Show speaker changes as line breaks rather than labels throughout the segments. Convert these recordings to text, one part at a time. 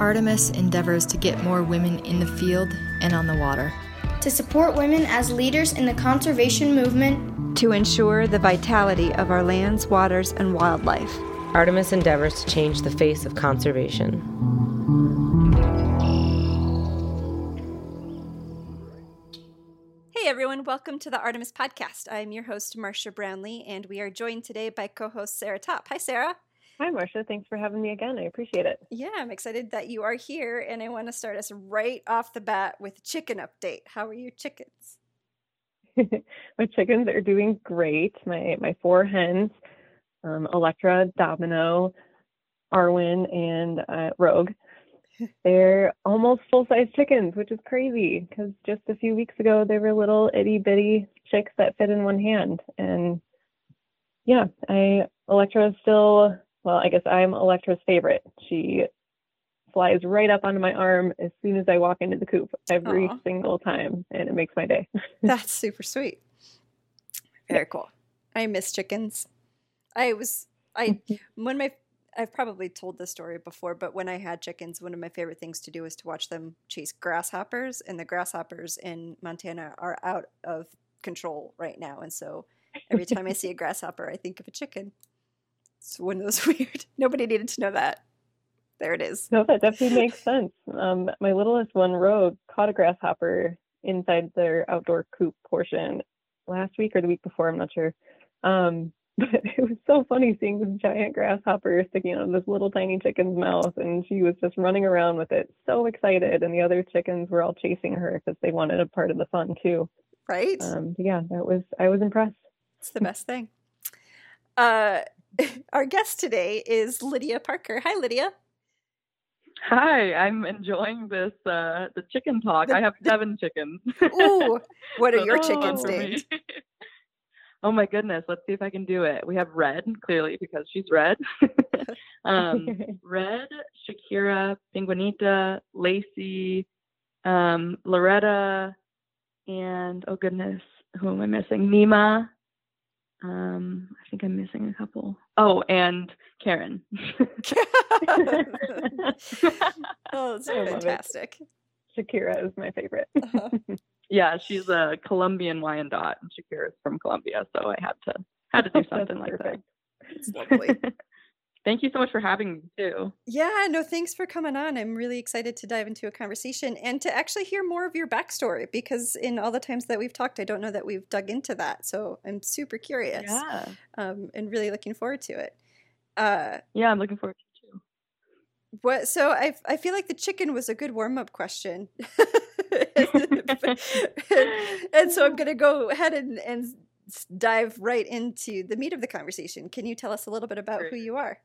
Artemis endeavors to get more women in the field and on the water.
To support women as leaders in the conservation movement.
To ensure the vitality of our lands, waters, and wildlife.
Artemis endeavors to change the face of conservation.
Hey everyone, welcome to the Artemis Podcast. I'm your host, Marcia Brownlee, and we are joined today by co host Sarah Top. Hi, Sarah.
Hi, Marcia. Thanks for having me again. I appreciate it.
Yeah, I'm excited that you are here, and I want to start us right off the bat with a chicken update. How are your chickens?
my chickens are doing great. My my four hens, um, Electra, Domino, Arwen, and uh, Rogue. They're almost full size chickens, which is crazy because just a few weeks ago they were little itty bitty chicks that fit in one hand. And yeah, I Electra is still well, I guess I'm Electra's favorite. She flies right up onto my arm as soon as I walk into the coop every Aww. single time, and it makes my day.
That's super sweet. Very cool. I miss chickens. I was I when my I've probably told this story before, but when I had chickens, one of my favorite things to do was to watch them chase grasshoppers, and the grasshoppers in Montana are out of control right now, and so every time I see a grasshopper, I think of a chicken. It's one of those weird. Nobody needed to know that. There it is.
No, that definitely makes sense. Um, my littlest one, Rogue, caught a grasshopper inside their outdoor coop portion last week or the week before. I'm not sure. Um, but it was so funny seeing this giant grasshopper sticking out of this little tiny chicken's mouth, and she was just running around with it, so excited. And the other chickens were all chasing her because they wanted a part of the fun too.
Right.
Um, yeah, that was I was impressed.
It's the best thing. Uh, our guest today is Lydia Parker. Hi, Lydia.
Hi, I'm enjoying this uh the chicken talk. The, I have seven the, chickens.
Ooh, what are your chickens named?
oh my goodness, let's see if I can do it. We have Red, clearly because she's red. um, red, Shakira, Pinguinita, Lacey, um, Loretta, and oh goodness, who am I missing? Nima, um, I think I'm missing a couple. Oh, and Karen.
oh, that's fantastic.
Shakira is my favorite.
Uh-huh. yeah, she's a Colombian Wyandotte, and Shakira is from Colombia, so I had to had to do something like that.
It's lovely.
Thank you so much for having me too.
Yeah, no, thanks for coming on. I'm really excited to dive into a conversation and to actually hear more of your backstory because in all the times that we've talked, I don't know that we've dug into that. So I'm super curious.
Yeah.
Um, and really looking forward to it. Uh,
yeah, I'm looking forward to it too.
What? So I I feel like the chicken was a good warm up question, and, and so I'm going to go ahead and and dive right into the meat of the conversation. Can you tell us a little bit about who you are?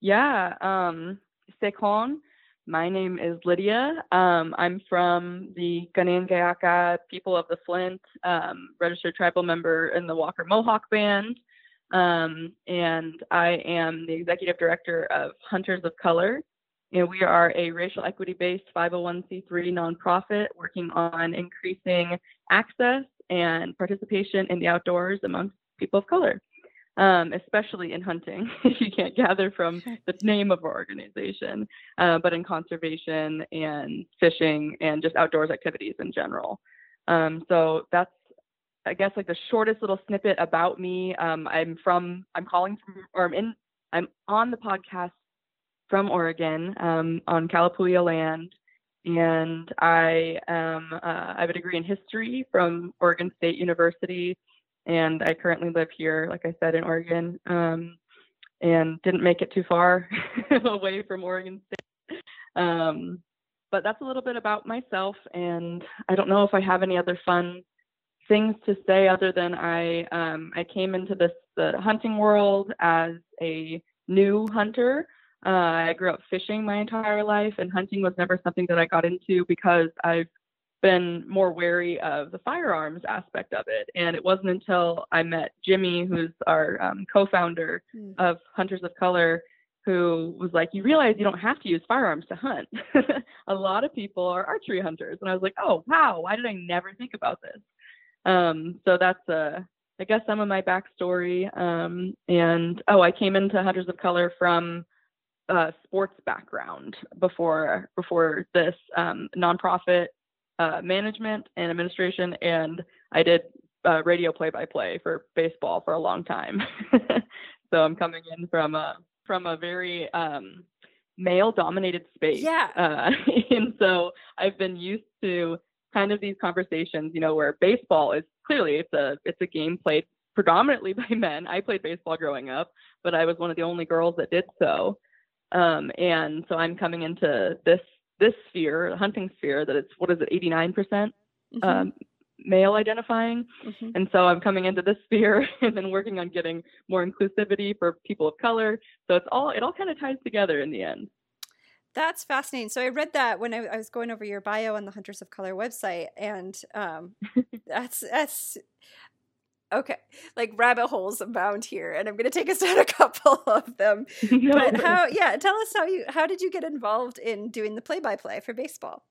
Yeah, um, Sekon. My name is Lydia. Um, I'm from the Kanien'kehá:ka people of the Flint, um, registered tribal member in the Wahta Mohawk Band. Um, and I am the executive director of Hunters of Color. And we are a racial equity based 501c3 nonprofit working on increasing access and participation in the outdoors amongst people of color um, especially in hunting, if you can't gather from the name of our organization, uh, but in conservation and fishing and just outdoors activities in general. Um, so that's, I guess, like the shortest little snippet about me. Um, I'm from, I'm calling from, or I'm in, I'm on the podcast from Oregon um, on Kalapuya land. And I am, uh, I have a degree in history from Oregon State University and I currently live here, like I said, in Oregon, um, and didn't make it too far away from Oregon State. Um, but that's a little bit about myself, and I don't know if I have any other fun things to say other than I um, I came into this the hunting world as a new hunter. Uh, I grew up fishing my entire life, and hunting was never something that I got into because I've been more wary of the firearms aspect of it. And it wasn't until I met Jimmy, who's our um, co-founder mm. of Hunters of Color, who was like, "You realize you don't have to use firearms to hunt. a lot of people are archery hunters." And I was like, "Oh, wow! Why did I never think about this?" Um, so that's uh, I guess some of my backstory. Um, and oh, I came into Hunters of Color from uh, sports background before before this um, nonprofit uh, management and administration, and I did uh, radio play-by-play for baseball for a long time. so I'm coming in from a from a very um, male-dominated space.
Yeah.
Uh, and so I've been used to kind of these conversations, you know, where baseball is clearly it's a it's a game played predominantly by men. I played baseball growing up, but I was one of the only girls that did so. Um, and so I'm coming into this this sphere, the hunting sphere, that it's what is it, 89 percent
Mm-hmm.
um, male identifying.
Mhm.
And so I'm coming into this sphere and then working on getting more inclusivity for people of color. So it's all it all kind of ties together in the end.
That's fascinating. So I read that when I, I was going over your bio on the Hunters of Color website, and um, that's that's okay. Like rabbit holes abound here, and I'm going to take us down a couple of them.
No
But how? Yeah, tell us how you how did you get involved in doing the play-by-play for baseball?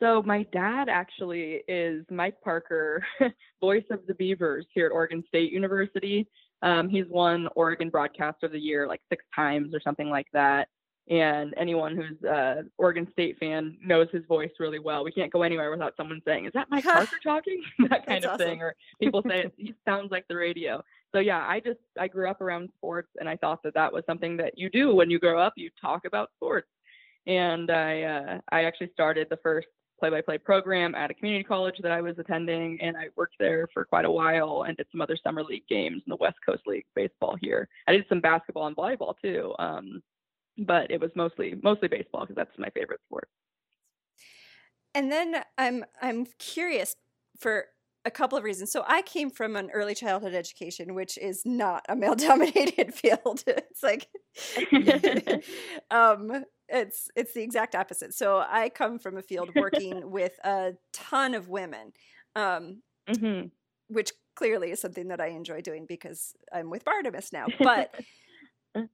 So my dad actually is Mike Parker, voice of the Beavers here at Oregon State University. Um, he's won Oregon Broadcaster of the Year like six times or something like that. And anyone who's a Oregon State fan knows his voice really well. We can't go anywhere without someone saying, "Is that Mike Parker talking?" that kind
That's
of thing. Or people say he sounds like the radio. So yeah, I just I grew up around sports, and I thought that that was something that you do when you grow up. You talk about sports and I uh, I actually started the first play-by-play program at a community college that I was attending, and I worked there for quite a while and did some other summer league games in the West Coast League baseball here. I did some basketball and volleyball too, um, but it was mostly mostly baseball because that's my favorite sport.
And then I'm I'm curious for a couple of reasons. So I came from an early childhood education, which is not a male dominated field. It's like um it's it's the exact opposite. So I come from a field working with a ton of women. Um
hmm
which clearly is something that I enjoy doing because I'm with Barnabas now. But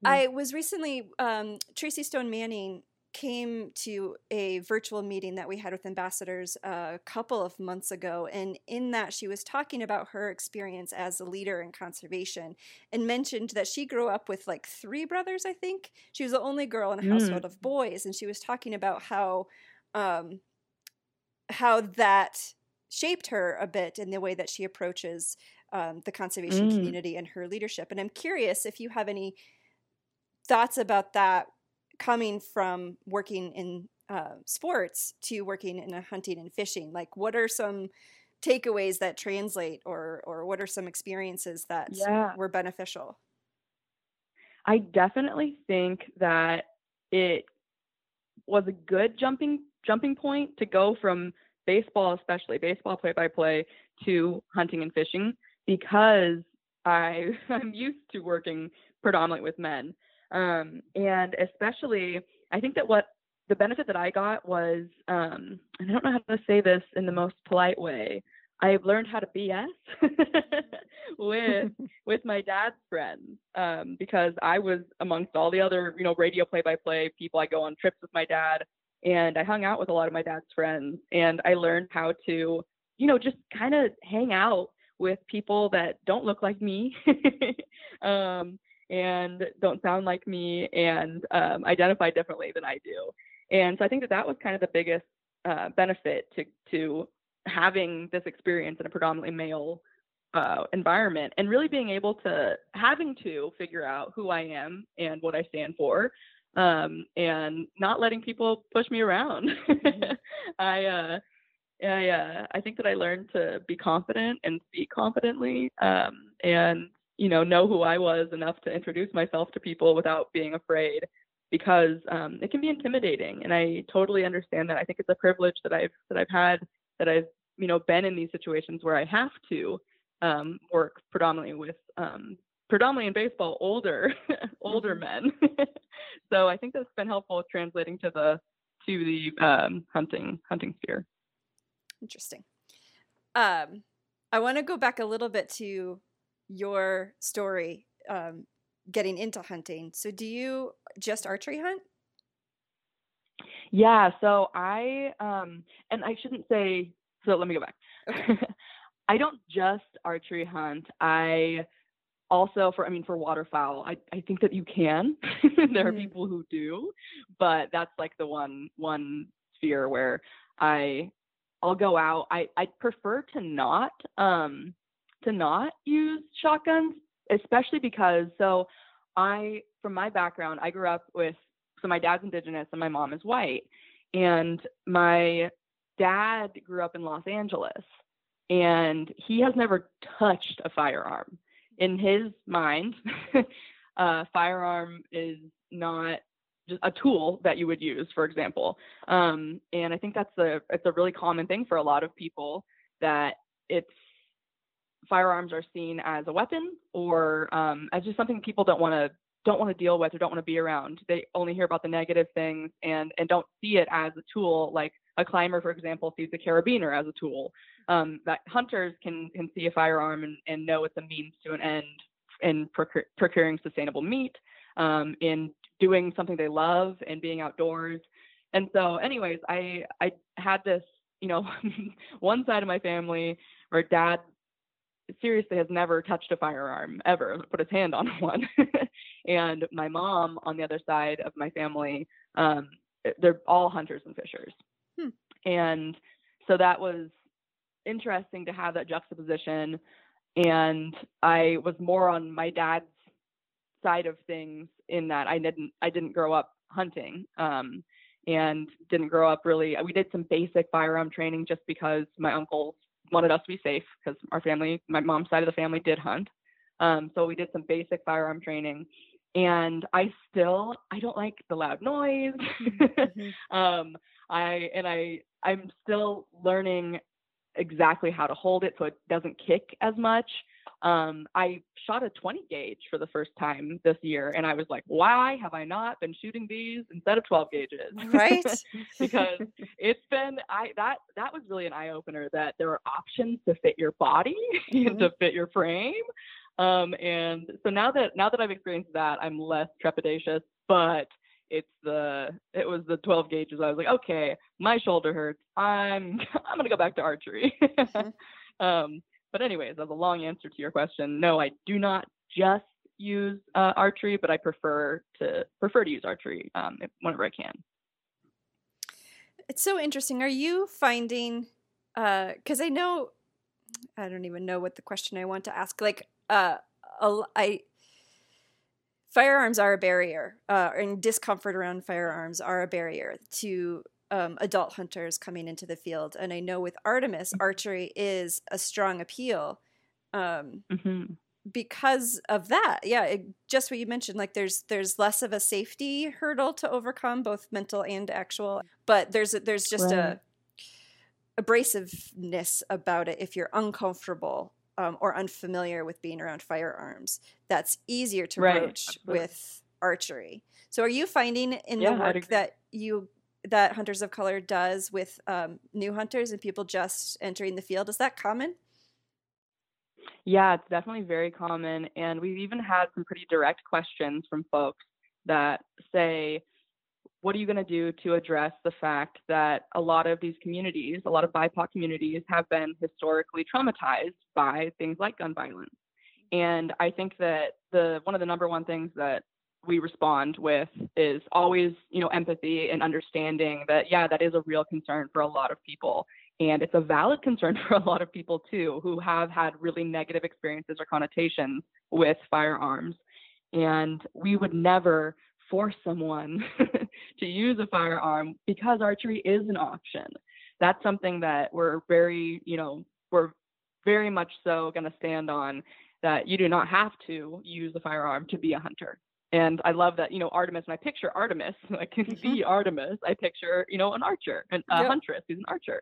I was recently, um, Tracy Stone Manning came to a virtual meeting that we had with ambassadors a couple of months ago. And in that, she was talking about her experience as a leader in conservation and mentioned that she grew up with like three brothers, I think. She was the only girl in a
Mm.
household of boys. And she was talking about how, um, how that shaped her a bit in the way that she approaches um, the conservation
Mm.
community and her leadership. And I'm curious if you have any thoughts about that coming from working in uh, sports to working in a hunting and fishing. Like, what are some takeaways that translate, or or what are some experiences that
Yeah.
were beneficial?
I definitely think that it was a good jumping jumping point to go from baseball, especially baseball play by play, to hunting and fishing because I I'm used to working predominantly with men, um, and especially I think that what the benefit that I got was um, and I don't know how to say this in the most polite way. I've learned how to BS with with my dad's friends um, because I was amongst all the other, you know, radio play-by-play people. I go on trips with my dad, and I hung out with a lot of my dad's friends, and I learned how to, you know, just kind of hang out with people that don't look like me, um, and don't sound like me, and um, identify differently than I do. And so I think that that was kind of the biggest uh, benefit to to having this experience in a predominantly male uh, environment and really being able to having to figure out who I am and what I stand for um, and not letting people push me around. I uh, I uh, I think that I learned to be confident and speak confidently um, and you know know who I was enough to introduce myself to people without being afraid because um, it can be intimidating and I totally understand that. I think it's a privilege that I've that I've had that I've you know been in these situations where I have to um, work predominantly with um, predominantly in baseball older older men. so I think that's been helpful translating to the to the um, hunting hunting sphere.
Interesting. Um, I want to go back a little bit to your story um, getting into hunting. So, do you just archery hunt?
Yeah, so I um and I shouldn't say so let me go back. I don't just archery hunt. I also for I mean for waterfowl, I, I think that you can. there are
Mhm.
people who do, but that's like the one one sphere where I I'll go out. I I prefer to not um to not use shotguns, especially because so I from my background, I grew up with so my dad's indigenous and my mom is white. And my dad grew up in Los Angeles and he has never touched a firearm. In his mind, a firearm is not just a tool that you would use, for example. Um, and I think that's a it's a really common thing for a lot of people that it's firearms are seen as a weapon or um, as just something people don't want to don't want to deal with or don't want to be around. They only hear about the negative things and and don't see it as a tool. Like a climber, for example, sees a carabiner as a tool. Um, that hunters can can see a firearm and, and know it's a means to an end in procur- procuring sustainable meat, um, in doing something they love, and being outdoors. And so, anyways, I I had this, you know, one side of my family where dad seriously has never touched a firearm ever, put his hand on one. and my mom on the other side of my family, um, they're all hunters and fishers.
Hmm.
And so that was interesting to have that juxtaposition. And I was more on my dad's side of things in that I didn't I didn't grow up hunting. Um, and didn't grow up really we did some basic firearm training just because my uncles wanted us to be safe because our family, my mom's side of the family did hunt. Um, so we did some basic firearm training. And I still, I don't like the loud noise.
Mhm.
um, I and I, I'm still learning exactly how to hold it so it doesn't kick as much. Um, I shot a 20 gauge for the first time this year, and I was like, why have I not been shooting these instead of 12 gauges?
Right?
because it's been I that that was really an eye opener that there are options to fit your body and to fit your frame. Um, and so now that now that I've experienced that, I'm less trepidatious. But it's the it was the 12 gauges. I was like, okay, my shoulder hurts. I'm I'm gonna go back to archery. um, but anyways, as a long answer to your question, no, I do not just use uh, archery, but I prefer to prefer to use archery um, whenever I can.
It's so interesting. Are you finding because I know I don't even know what the question I want to ask. Like, uh, I firearms are a barrier, uh, and discomfort around firearms are a barrier to um, adult hunters coming into the field. And I know with Artemis, archery is a strong appeal. Um,
hmm
because of that yeah it, just what you mentioned like there's there's less of a safety hurdle to overcome both mental and actual but there's there's just a abrasiveness about it if you're uncomfortable um, or unfamiliar with being around firearms that's easier to
Right,
broach
absolutely.
with archery so are you finding in
Yeah,
the work that you that hunters of color does with um, new hunters and people just entering the field is that common
Yeah, it's definitely very common. And we've even had some pretty direct questions from folks that say, what are you going to do to address the fact that a lot of these communities, a lot of BIPOC communities, have been historically traumatized by things like gun violence? And I think that the one of the number one things that we respond with is always, you know, empathy and understanding that yeah, that is a real concern for a lot of people. And it's a valid concern for a lot of people too who have had really negative experiences or connotations with firearms. And we would never force someone to use a firearm because archery is an option. That's something that we're very, you know, we're very much so going to stand on that you do not have to use a firearm to be a hunter. And I love that, you know, Artemis, when I picture Artemis, like the Artemis, I picture, you know, an archer, an, a
Yep.
huntress who's an archer.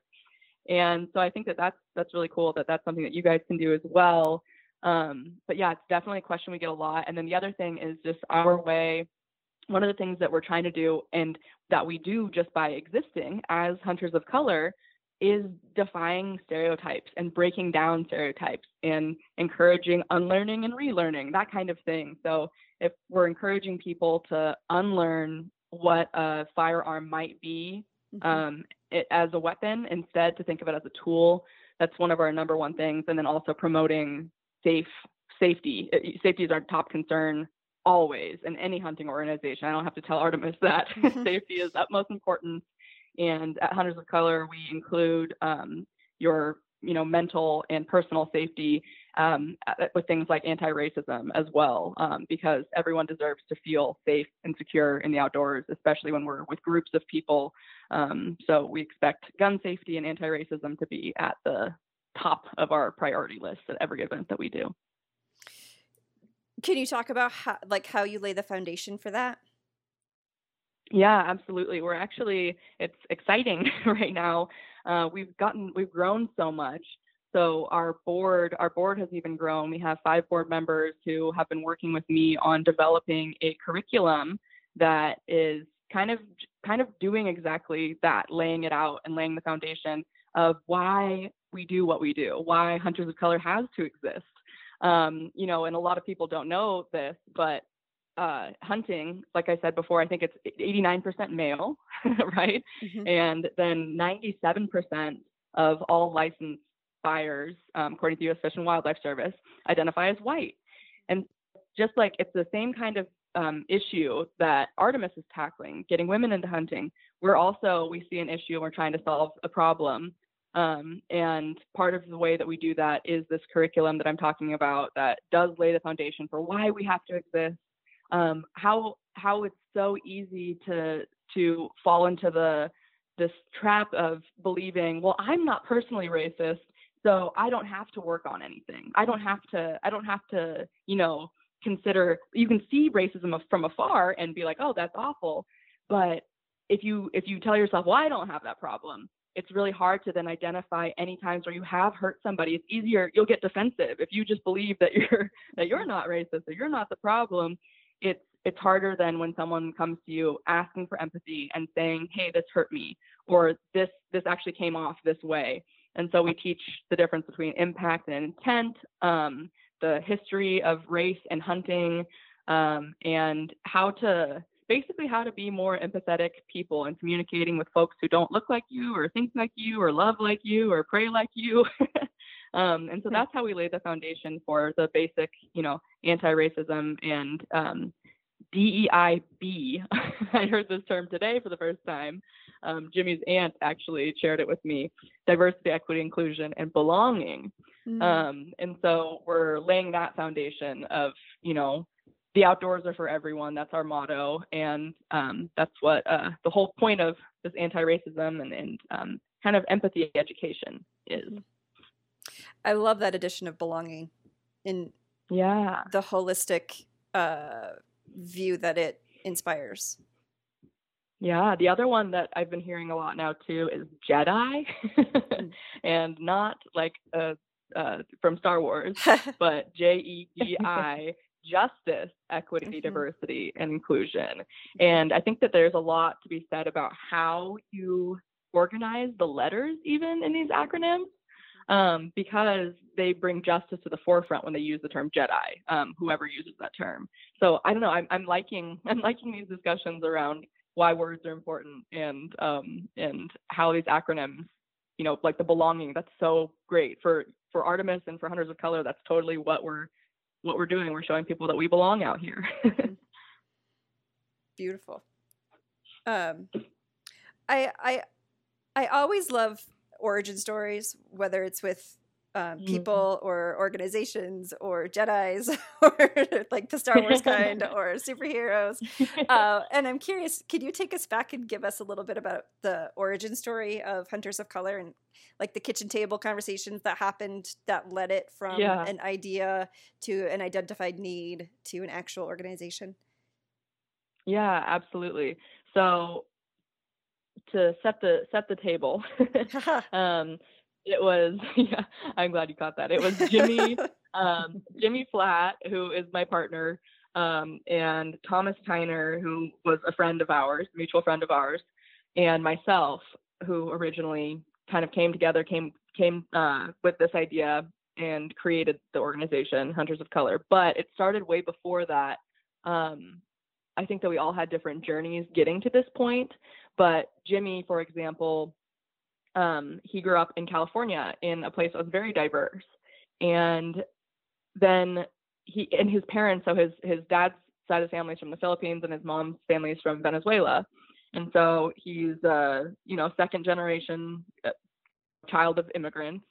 And so I think that that's that's really cool that that's something that you guys can do as well. Um, but yeah, it's definitely a question we get a lot. And then the other thing is just our way. One of the things that we're trying to do, and that we do just by existing as hunters of color, is defying stereotypes and breaking down stereotypes and encouraging unlearning and relearning, that kind of thing. So if we're encouraging people to unlearn what a firearm might be
Mm-hmm.
um, it as a weapon instead to think of it as a tool. That's one of our number one things. And then also promoting safe safety. Safety is our top concern always in any hunting organization. I don't have to tell Artemis that safety is utmost important. And at Hunters of Color, we include um, your you know mental and personal safety um, with things like anti-racism as well, um, because everyone deserves to feel safe and secure in the outdoors, especially when we're with groups of people. Um, so we expect gun safety and anti-racism to be at the top of our priority list at every event that we do.
Can you talk about how, like how you lay the foundation for that?
Yeah, absolutely. We're actually it's exciting right now. Uh, we've gotten we've grown so much. So our board our board has even grown. We have five board members who have been working with me on developing a curriculum that is kind of kind of doing exactly that, laying it out and laying the foundation of why we do what we do, why Hunters of Color has to exist. Um, you know, and a lot of people don't know this, but uh, hunting, like I said before, I think it's 89% male, right? Mm-hmm. And then 97% of all licensed buyers, um, according to the U.S. Fish and Wildlife Service, identify as white. And just like it's the same kind of um, issue that Artemis is tackling, getting women into hunting, we're also, we see an issue and we're trying to solve a problem um, and part of the way that we do that is this curriculum that I'm talking about that does lay the foundation for why we have to exist, um, how how it's so easy to to fall into the this trap of believing, well, I'm not personally racist, so I don't have to work on anything. I don't have to. I don't have to. You know, consider. You can see racism from afar and be like, oh, that's awful, but if you if you tell yourself, well, I don't have that problem, it's really hard to then identify any times where you have hurt somebody. It's easier, you'll get defensive. If you just believe that you're that you're not racist or you're not the problem, it's it's harder than when someone comes to you asking for empathy and saying, "Hey, this hurt me," or "This this actually came off this way." And so we teach the difference between impact and intent, um, the history of race and hunting, um, and how to basically how to be more empathetic people and communicating with folks who don't look like you or think like you or love like you or pray like you. um, and so hmm. that's how we lay the foundation for the basic, you know, anti-racism and um, DEIB. I heard this term today for the first time. Um, Jimmy's aunt actually shared it with me: diversity, equity, inclusion, and belonging. Mm. Um, and so we're laying that foundation of, you know, the outdoors are for everyone. That's our motto, and um, that's what uh, the whole point of this anti-racism and, and um, kind of empathy education is.
I love that addition of belonging in
yeah
the holistic uh, view that it inspires.
Yeah, the other one that I've been hearing a lot now too is Jedi, mm. and not like uh, uh, from Star Wars, but J E D I justice, equity, mm-hmm. diversity, and inclusion. Mm-hmm. And I think that there's a lot to be said about how you organize the letters, even in these acronyms, um, because they bring justice to the forefront when they use the term Jedi, um, whoever uses that term. So I don't know. I'm, I'm liking I'm liking these discussions around why words are important and um, and how these acronyms, you know, like the belonging. That's so great for for Artemis and for Hunters of Color. That's totally what we're what we're doing. We're showing people that we belong out here.
Beautiful. Um, I I I always love origin stories, whether it's with um, mm-hmm. people or organizations or Jedi's or like the Star Wars kind or superheroes. Uh, and I'm curious, could you take us back and give us a little bit about the origin story of Hunters of Color and like the kitchen table conversations that happened that led it from yeah. an idea to an identified need to an actual organization?
Yeah, absolutely. So to set the set the table, um, it was yeah. I'm glad you caught that. It was Jimmy um, Jimmy Flatt, who is my partner, um, and Thomas Tyner, who was a friend of ours, mutual friend of ours, and myself, who originally kind of came together, came came uh, with this idea and created the organization Hunters of Color. But it started way before that. Um, I think that we all had different journeys getting to this point. But Jimmy, for example, um, he grew up in California in a place that was very diverse. And then he and his parents. So his his dad's side of the family is from the Philippines, and his mom's family is from Venezuela. And so he's uh, you know second generation uh, child of immigrants,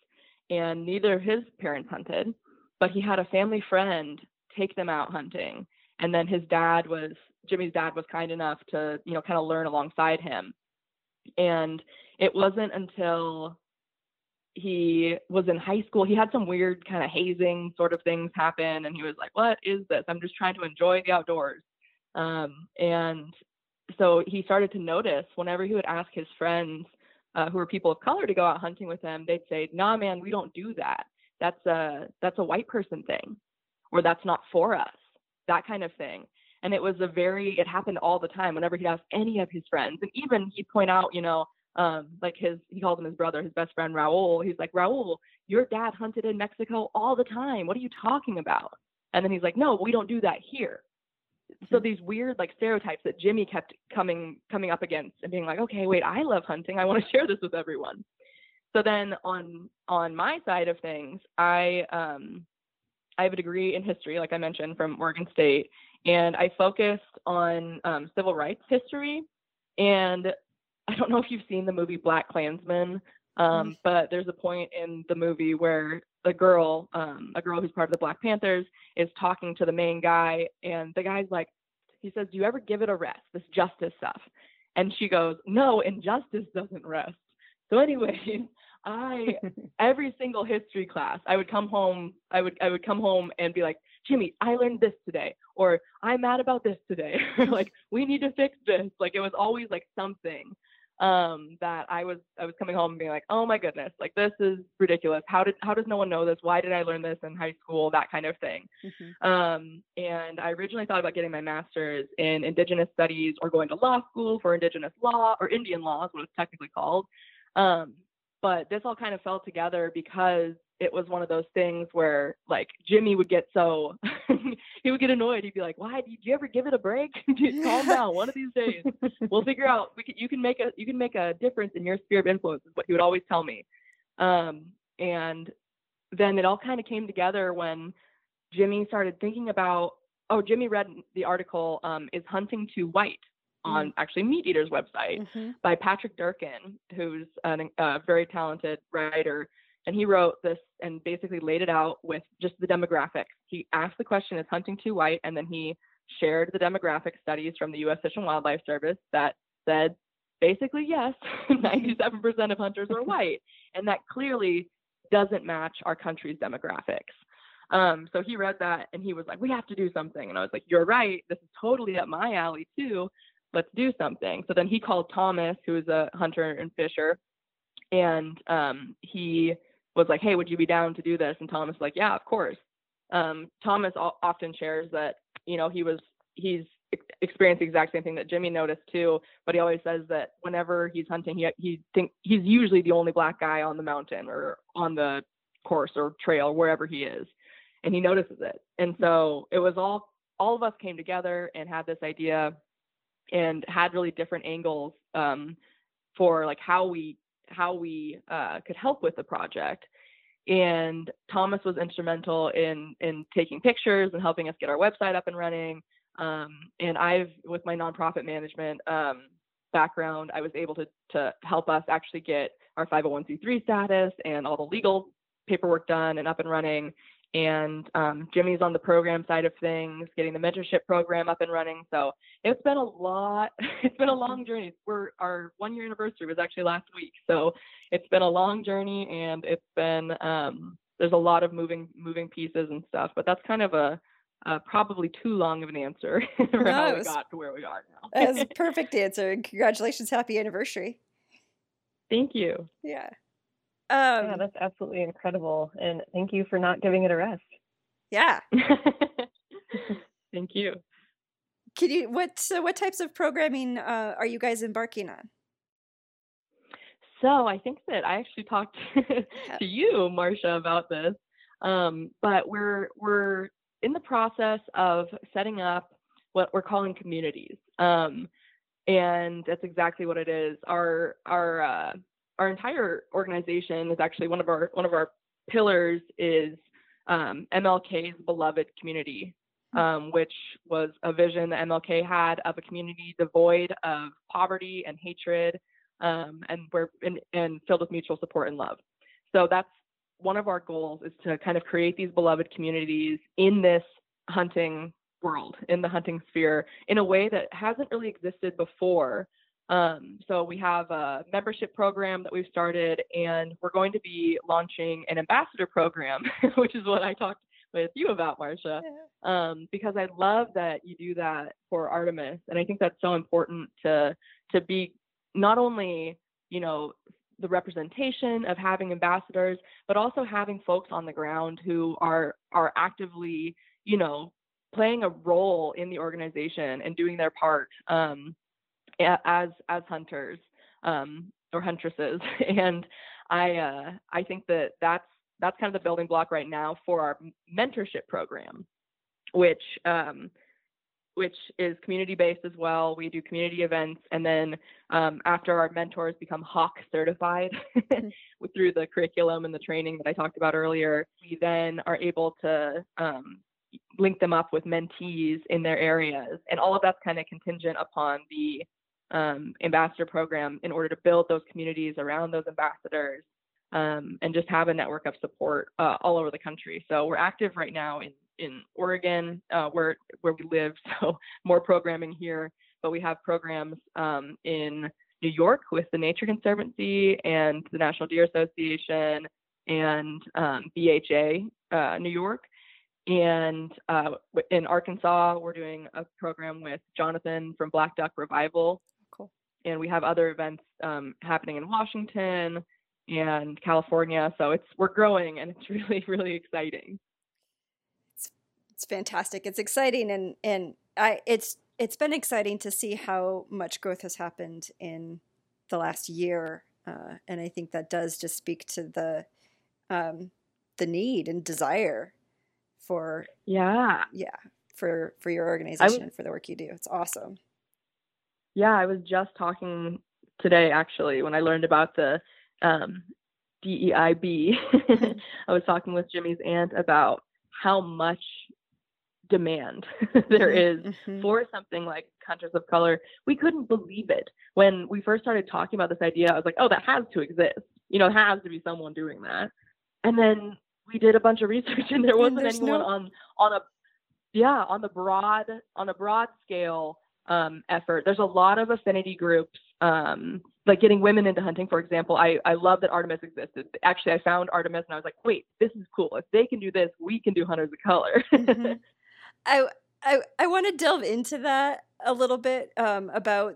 and neither of his parents hunted, but he had a family friend take them out hunting, and then his dad was Jimmy's dad was kind enough to you know kind of learn alongside him, and it wasn't until he was in high school he had some weird kind of hazing sort of things happen and he was like what is this? I'm just trying to enjoy the outdoors. Um, and so he started to notice whenever he would ask his friends uh, who were people of color to go out hunting with him they'd say nah man we don't do that. That's a that's a white person thing or that's not for us that kind of thing and it was a very it happened all the time whenever he'd ask any of his friends and even he'd point out you know um, like his he calls him his brother, his best friend Raul. He's like, Raul, your dad hunted in Mexico all the time. What are you talking about? And then he's like, No, we don't do that here. So these weird like stereotypes that Jimmy kept coming coming up against and being like, okay, wait, I love hunting. I want to share this with everyone. So then on on my side of things, I um, I have a degree in history, like I mentioned, from Oregon State, and I focused on um, civil rights history. And I don't know if you've seen the movie BlacKkKlansman, um, but there's a point in the movie where the girl, um, a girl who's part of the Black Panthers, is talking to the main guy, and the guy's like, he says, "Do you ever give it a rest? This justice stuff?" And she goes, "No, injustice doesn't rest." So, anyway, I every single history class, I would come home, I would I would come home and be like, Jimmy, I learned this today, or I'm mad about this today, like we need to fix this. Like it was always like something um, that I was I was coming home and being like, oh my goodness, like this is ridiculous. How did how does no one know this? Why did I learn this in high school? That kind of thing. Mm-hmm. Um, and I originally thought about getting my master's in Indigenous Studies or going to law school for Indigenous law or Indian law is what it's technically called. Um, but this all kind of fell together because it was one of those things where like Jimmy would get so he would get annoyed. He'd be like, "Why did you ever give it a break? Calm down. One of these days, we'll figure out. We can, you can make a you can make a difference in your sphere of influence." Is what he would always tell me. Um, and then it all kind of came together when Jimmy started thinking about. Oh, Jimmy read the article. Um, is hunting too white? on mm-hmm. actually MeatEater's website mm-hmm. by Patrick Durkin, who's a very talented writer and he wrote this and basically laid it out with just the demographics. He asked the question, is hunting too white? And then he shared the demographic studies from the U.S. Fish and Wildlife Service that said basically, yes, 97% of hunters are white. And that clearly doesn't match our country's demographics. Um, so he read that and he was like, we have to do something. And I was like, you're right. This is totally up my alley too. Let's do something. So then he called Thomas, who is a hunter and fisher, and um, he was like, hey, would you be down to do this? And Thomas was like, yeah, of course. Um, Thomas often shares that, you know, he was, he's experienced the exact same thing that Jimmy noticed too, but he always says that whenever he's hunting, he, he think he's usually the only black guy on the mountain or on the course or trail, wherever he is. And he notices it. And so it was all, all of us came together and had this idea and had really different angles um, for like how we how we uh, could help with the project. And Thomas was instrumental in in taking pictures and helping us get our website up and running. Um, and I've, with my nonprofit management um, background, I was able to to help us actually get our 501c3 status and all the legal paperwork done and up and running and um, Jimmy's on the program side of things, getting the mentorship program up and running. So it's been a lot. It's been a long journey. We're our one year anniversary was actually last week, so it's been a long journey, and it's been um, there's a lot of moving moving pieces and stuff. But that's kind of a uh, probably too long of an answer for no, how we got to where we are now.
That's a perfect answer, and congratulations, happy anniversary.
Thank you.
Yeah.
Um, yeah, that's absolutely incredible. And thank you for not giving it a rest.
Yeah.
thank you.
Can you what so what types of programming uh, are you guys embarking on?
So I think that I actually talked to you, Marcia, about this. Um, but we're we're in the process of setting up what we're calling communities. Um, and that's exactly what it is. Our our uh, our entire organization is actually one of our one of our pillars is um, MLK's beloved community, um, which was a vision that MLK had of a community devoid of poverty and hatred, um, and where and, and filled with mutual support and love. So that's one of our goals is to kind of create these beloved communities in this hunting world, in the hunting sphere, in a way that hasn't really existed before. Um, so we have a membership program that we've started, and we're going to be launching an ambassador program, which is what I talked with you about, Marcia, um, because I love that you do that for Artemis, and I think that's so important to to be not only you know the representation of having ambassadors, but also having folks on the ground who are are actively you know playing a role in the organization and doing their part. Um, as as hunters um, or huntresses, and I uh, I think that that's that's kind of the building block right now for our mentorship program, which um, which is community based as well. We do community events, and then um, after our mentors become Hawk certified mm-hmm. through the curriculum and the training that I talked about earlier, we then are able to um, link them up with mentees in their areas, and all of that's kind of contingent upon the um, ambassador program in order to build those communities around those ambassadors um, and just have a network of support uh, all over the country. So we're active right now in in Oregon, uh, where where we live. So more programming here, but we have programs um, in New York with the Nature Conservancy and the National Deer Association and um, BHA uh, New York. And uh, in Arkansas, we're doing a program with Jonathan from Black Duck Revival, and we have other events um, happening in Washington and California. So it's we're growing, and it's really really exciting.
It's it's fantastic. It's exciting, and and I it's it's been exciting to see how much growth has happened in the last year, uh, and I think that does just speak to the um, the need and desire for
yeah
yeah for for your organization and for the work you do. It's awesome.
Yeah, I was just talking today actually when I learned about the um, DEIB. I was talking with Jimmy's aunt about how much demand there is mm-hmm, mm-hmm. for something like Hunters of Color. We couldn't believe it when we first started talking about this idea. I was like, oh, that has to exist. You know, it has to be someone doing that. And then we did a bunch of research, and there wasn't and anyone no... on on a yeah on the broad on a broad scale um, effort. There's a lot of affinity groups, um, like getting women into hunting, for example. I, I love that Artemis existed. Actually, I found Artemis and I was like, wait, this is cool. If they can do this, we can do Hunters of Color.
mm-hmm. I, I, I want to delve into that a little bit um, about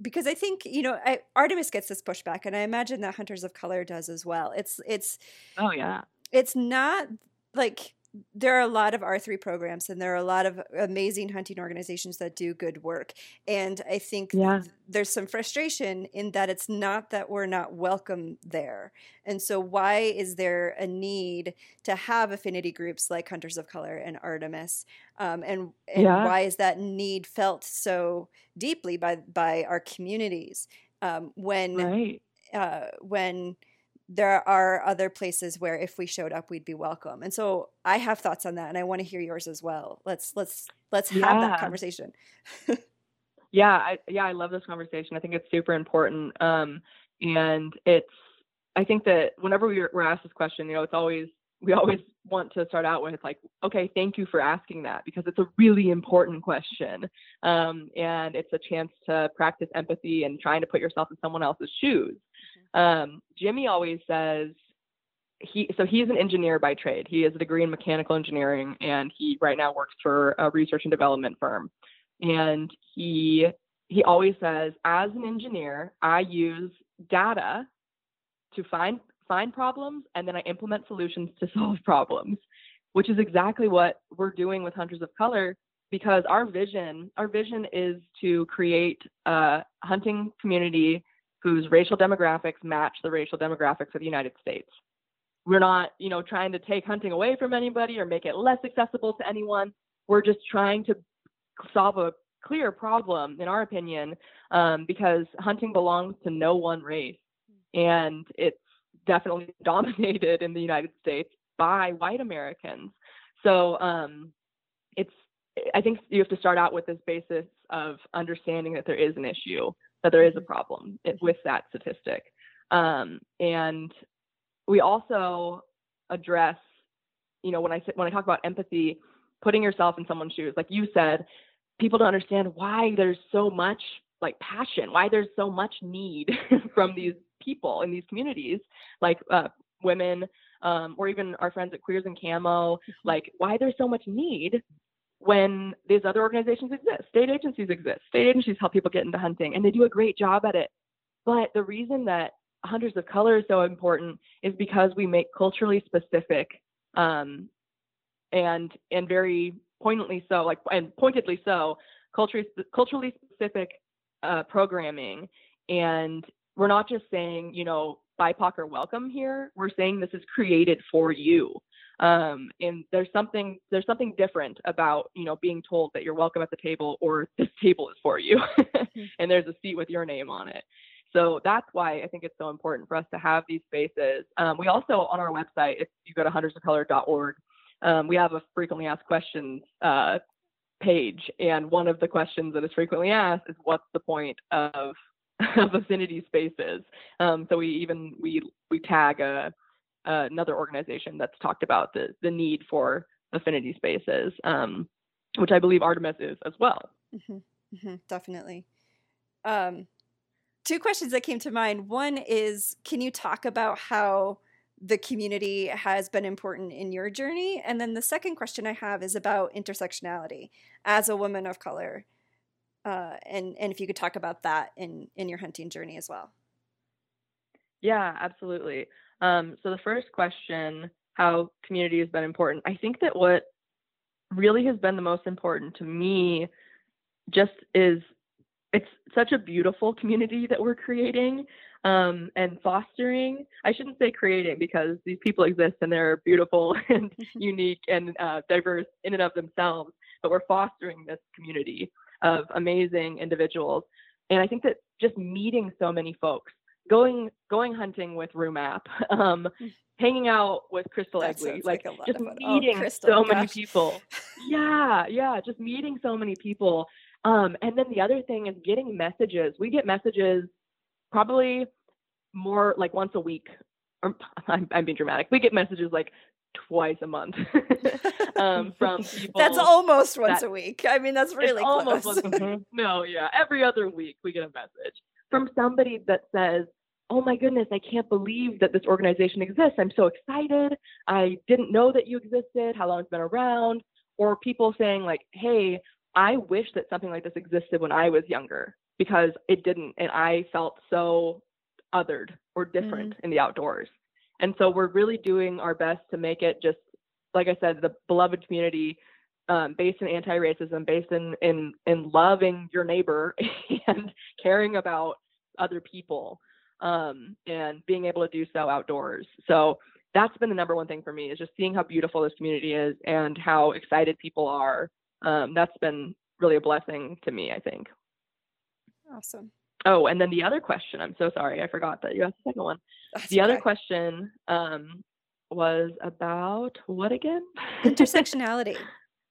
because I think you know I, Artemis gets this pushback, and I imagine that Hunters of Color does as well. It's it's
oh yeah,
it's not like there are a lot of R3 programs and there are a lot of amazing hunting organizations that do good work. And I think yeah. th- there's some frustration in that it's not that we're not welcome there. And so, why is there a need to have affinity groups like Hunters of Color and Artemis? Um, and and yeah. why is that need felt so deeply by, by our communities um, when, right. uh, when, there are other places where if we showed up we'd be welcome. And so i have thoughts on that and i want to hear yours as well. Let's let's let's yeah. have that conversation.
Yeah I, yeah i love this conversation. I think it's super important um, and it's i think that whenever we're, we're asked this question you know it's always we always want to start out with like okay thank you for asking that because it's a really important question um, and it's a chance to practice empathy and trying to put yourself in someone else's shoes um, Jimmy always says he so he's an engineer by trade. He has a degree in mechanical engineering, and he right now works for a research and development firm. And he he always says, as an engineer, I use data to find find problems, and then I implement solutions to solve problems, which is exactly what we're doing with Hunters of Color. Because our vision, our vision is to create a hunting community whose racial demographics match the racial demographics of the United States. We're not, you know, trying to take hunting away from anybody or make it less accessible to anyone. We're just trying to solve a clear problem, in our opinion, um, because hunting belongs to no one race, and it's definitely dominated in the United States by white Americans. So um, it's I think you have to start out with this basis of understanding that there is an issue, that there is a problem with that statistic. Um, and we also address, you know, when I when I talk about empathy, putting yourself in someone's shoes, like you said, people don't understand why there's so much like passion, why there's so much need from these people in these communities, like uh, women, um, or even our friends at Queers and Camo, mm-hmm. like why there's so much need when these other organizations exist. State agencies exist. State agencies help people get into hunting, and they do a great job at it. But the reason that Hunters of Color is so important is because we make culturally specific um, and and very poignantly so, like and pointedly so, culturally culturally specific uh, programming. And we're not just saying, you know, BIPOC are welcome here. We're saying this is created for you. Um, and there's something there's something different about you know being told that you're welcome at the table or this table is for you, mm-hmm. and there's a seat with your name on it. So that's why I think it's so important for us to have these spaces. Um, we also on our website, if you go to huntersofcolor.org, um, we have a frequently asked questions uh, page, and one of the questions that is frequently asked is, "What's the point of of affinity spaces?" Um, so we even we we tag a uh, another organization that's talked about the, the need for affinity spaces, um, which I believe Artemis is as well.
Mm-hmm, mm-hmm, definitely. Um, two questions that came to mind. One is, can you talk about how the community has been important in your journey? And then the second question I have is about intersectionality as a woman of color. Uh, and and if you could talk about that in in your hunting journey as well.
Yeah, absolutely. Um, so the first question, how community has been important. I think that what really has been the most important to me just is it's such a beautiful community that we're creating um, and fostering. I shouldn't say creating because these people exist and they're beautiful and unique and uh, diverse in and of themselves, but we're fostering this community of amazing individuals. And I think that just meeting so many folks going going hunting with Rumap, um, hanging out with Crystal that Egley, like, like just oh, meeting oh, Crystal, so gosh. many people. yeah, yeah, just meeting so many people. Um, and then the other thing is getting messages. We get messages probably more like once a week. Or I'm, I'm being dramatic. We get messages like twice a month um, from people.
That's almost once a week. I mean, that's really close. Almost once a
week. No, yeah, every other week we get a message from somebody that says, oh my goodness, I can't believe that this organization exists. I'm so excited. I didn't know that you existed, how long it's been around. Or people saying, like, hey, I wish that something like this existed when I was younger because it didn't. And I felt so othered or different mm-hmm. in the outdoors. And so we're really doing our best to make it just, like I said, the beloved community um, based in anti-racism, based in, in in loving your neighbor and caring about other people um, and being able to do so outdoors. So that's been the number one thing for me is just seeing how beautiful this community is and how excited people are. Um, that's been really a blessing to me, I think.
Awesome.
Oh, and then the other question, I'm so sorry, I forgot that you asked the second one. That's the okay. other question um, was about what again?
Intersectionality.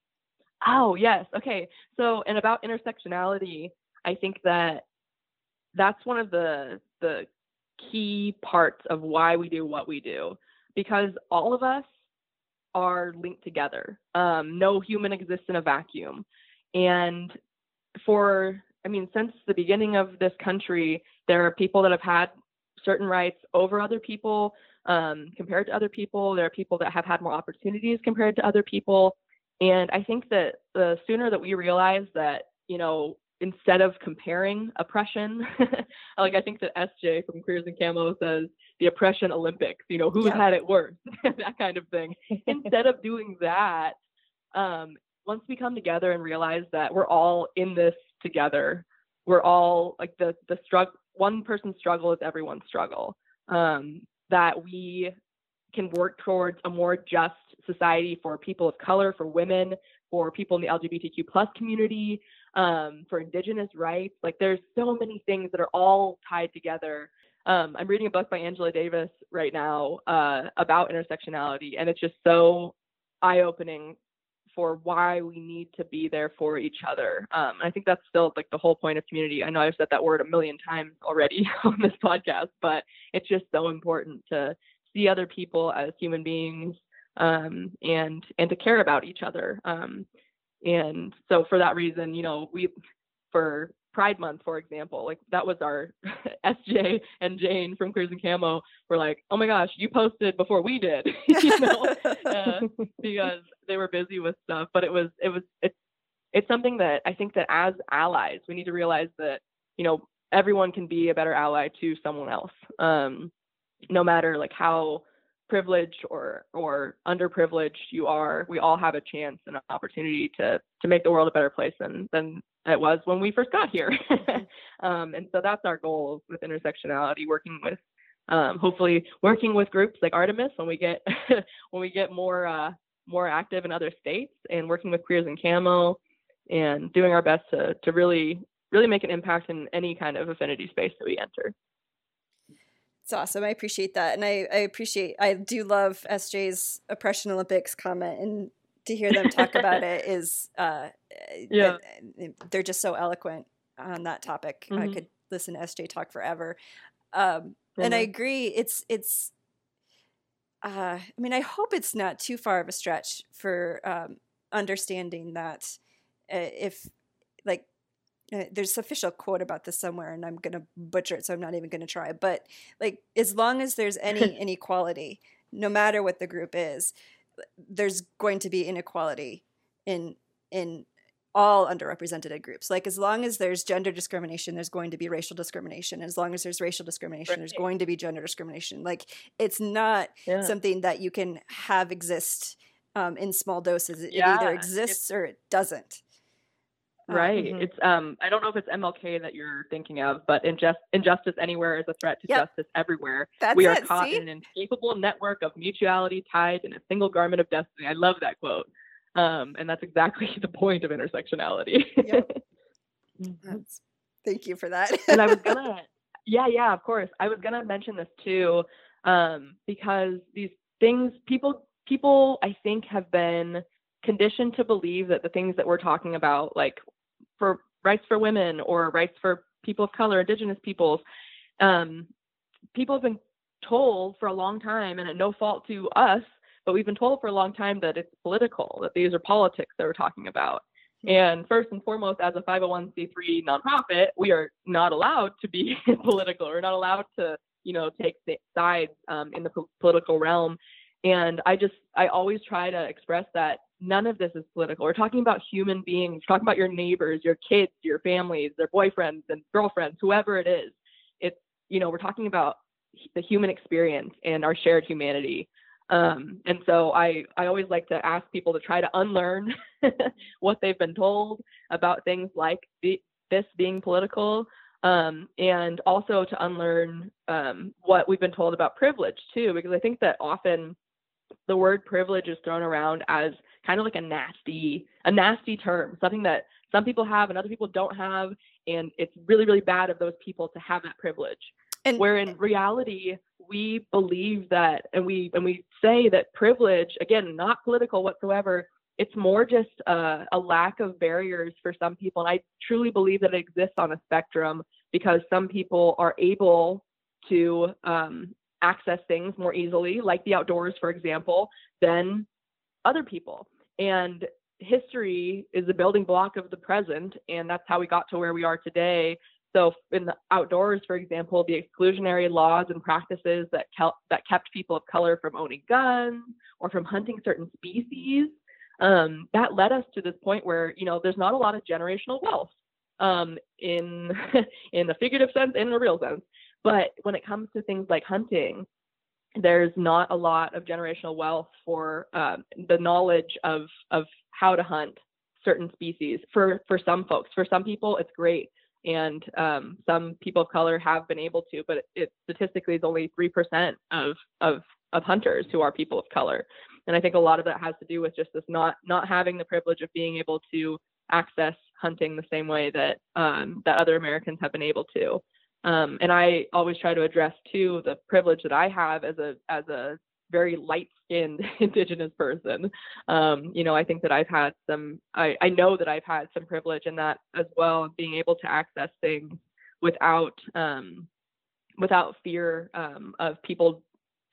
oh, yes. Okay. So, and about intersectionality, I think that that's one of the the key parts of why we do what we do because all of us are linked together. Um, no human exists in a vacuum. And for, I mean, since the beginning of this country, there are people that have had certain rights over other people um, compared to other people. There are people that have had more opportunities compared to other people. And I think that the sooner that we realize that, you know, instead of comparing oppression, like I think that SJ from Queers and Camo says the oppression Olympics, you know, who's yeah. had it worse, that kind of thing. instead of doing that, um, once we come together and realize that we're all in this together, we're all like the the struggle. One person's struggle is everyone's struggle. Um, that we can work towards a more just society for people of color, for women, for people in the LGBTQ plus community, um, for indigenous rights. Like there's so many things that are all tied together. um, I'm reading a book by Angela Davis right now uh, about intersectionality, and it's just so eye-opening for why we need to be there for each other. Um, I think that's still like the whole point of community. I know I've said that word a million times already on this podcast, but it's just so important to see other people as human beings um, and and to care about each other. Um, and so for that reason, you know, we for Pride Month, for example, like that was our SJ and Jane from Queers and Camo were like, oh my gosh, you posted before we did, you know, uh, because they were busy with stuff. But it was it was it's it's something that I think that as allies we need to realize that you know everyone can be a better ally to someone else, um, no matter like how privileged or or underprivileged you are, we all have a chance and an opportunity to to make the world a better place than than it was when we first got here. um, and so that's our goal with intersectionality, working with um, hopefully working with groups like Artemis when we get when we get more uh, more active in other states, and working with Queers in Camo, and doing our best to to really really make an impact in any kind of affinity space that we enter.
It's awesome. I appreciate that. And I, I appreciate, I do love SJ's Oppression Olympics comment. And to hear them talk about it is, uh,
yeah,
they're just so eloquent on that topic.
Mm-hmm.
I could listen to SJ talk forever. Um, mm-hmm. And I agree. It's, it's, uh, I mean, I hope it's not too far of a stretch for um, understanding that if, uh, there's official quote about this somewhere and i'm going to butcher it so i'm not even going to try but like as long as there's any inequality no matter what the group is there's going to be inequality in in all underrepresented groups like as long as there's gender discrimination there's going to be racial discrimination as long as there's racial discrimination right. there's going to be gender discrimination like it's not yeah. something that you can have exist um, in small doses it,
yeah.
it either exists or it doesn't
Right. Mm-hmm. It's um I don't know if it's MLK that you're thinking of, but injust, injustice anywhere is a threat to yep. justice everywhere.
That's
we are
it,
caught
see?
in an inescapable network of mutuality tied in a single garment of destiny. I love that quote. Um, and that's exactly the point of intersectionality.
Yep. that's, thank you for that.
and I was gonna yeah, yeah, of course. I was gonna mention this too, um, because these things people people I think have been conditioned to believe that the things that we're talking about, like for rights for women or rights for people of color, indigenous peoples. Um, people have been told for a long time, and at no fault to us, but we've been told for a long time that it's political, that these are politics that we're talking about. Hmm. And first and foremost, as a 501c3 nonprofit, we are not allowed to be political. We're not allowed to, you know, take sides um, in the po- political realm. And I just, I always try to express that none of this is political. We're talking about human beings, talking about your neighbors, your kids, your families, their boyfriends and girlfriends, whoever it is. It's, you know, we're talking about the human experience and our shared humanity. Um, and so I, I always like to ask people to try to unlearn what they've been told about things like the, this being political, um, and also to unlearn um, what we've been told about privilege too, because I think that often the word privilege is thrown around as kind of like a nasty a nasty term something that some people have and other people don't have and it's really really bad of those people to have that privilege. And where in reality we believe that and we and we say that privilege again not political whatsoever it's more just a, a lack of barriers for some people and i truly believe that it exists on a spectrum because some people are able to um, access things more easily like the outdoors for example than other people and history is the building block of the present, and that's how we got to where we are today. So, in the outdoors, for example, the exclusionary laws and practices that, kel- that kept people of color from owning guns or from hunting certain species, um, that led us to this point where you know there's not a lot of generational wealth um, in in the figurative sense and in the real sense. But when it comes to things like hunting, there's not a lot of generational wealth for um, the knowledge of of how to hunt certain species. For for some folks for some people it's great. And um, some people of color have been able to but it, it statistically is only 3% of of of hunters who are people of color. And i think a lot of that has to do with just this not not having the privilege of being able to access hunting the same way that um, that other americans have been able to Um, and I always try to address too the privilege that I have as a as a very light skinned indigenous person. Um, you know, I think that I've had some I, I know that I've had some privilege in that as well, being able to access things without um, without fear um, of people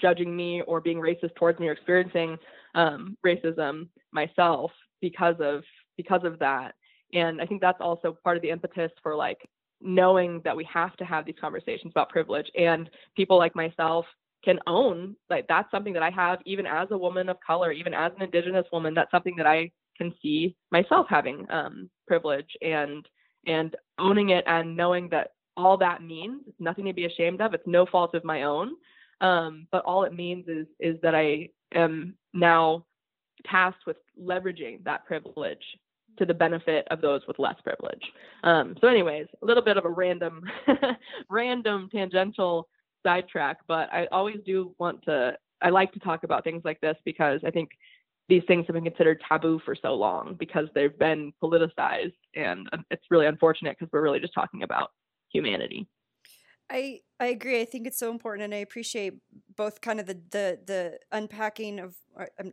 judging me or being racist towards me or experiencing um, racism myself because of because of that. And I think that's also part of the impetus for like knowing that we have to have these conversations about privilege and people like myself can own like that's something that I have even as a woman of color, even as an indigenous woman, that's something that I can see myself having um, privilege and and owning it and knowing that all that means nothing to be ashamed of. It's no fault of my own. Um, but all it means is is that I am now tasked with leveraging that privilege to the benefit of those with less privilege. Um, so, anyways, a little bit of a random, random tangential sidetrack, but I always do want to. I like to talk about things like this because I think these things have been considered taboo for so long because they've been politicized, and it's really unfortunate because we're really just talking about humanity.
I I agree. I think it's so important, and I appreciate both kind of the the the unpacking of.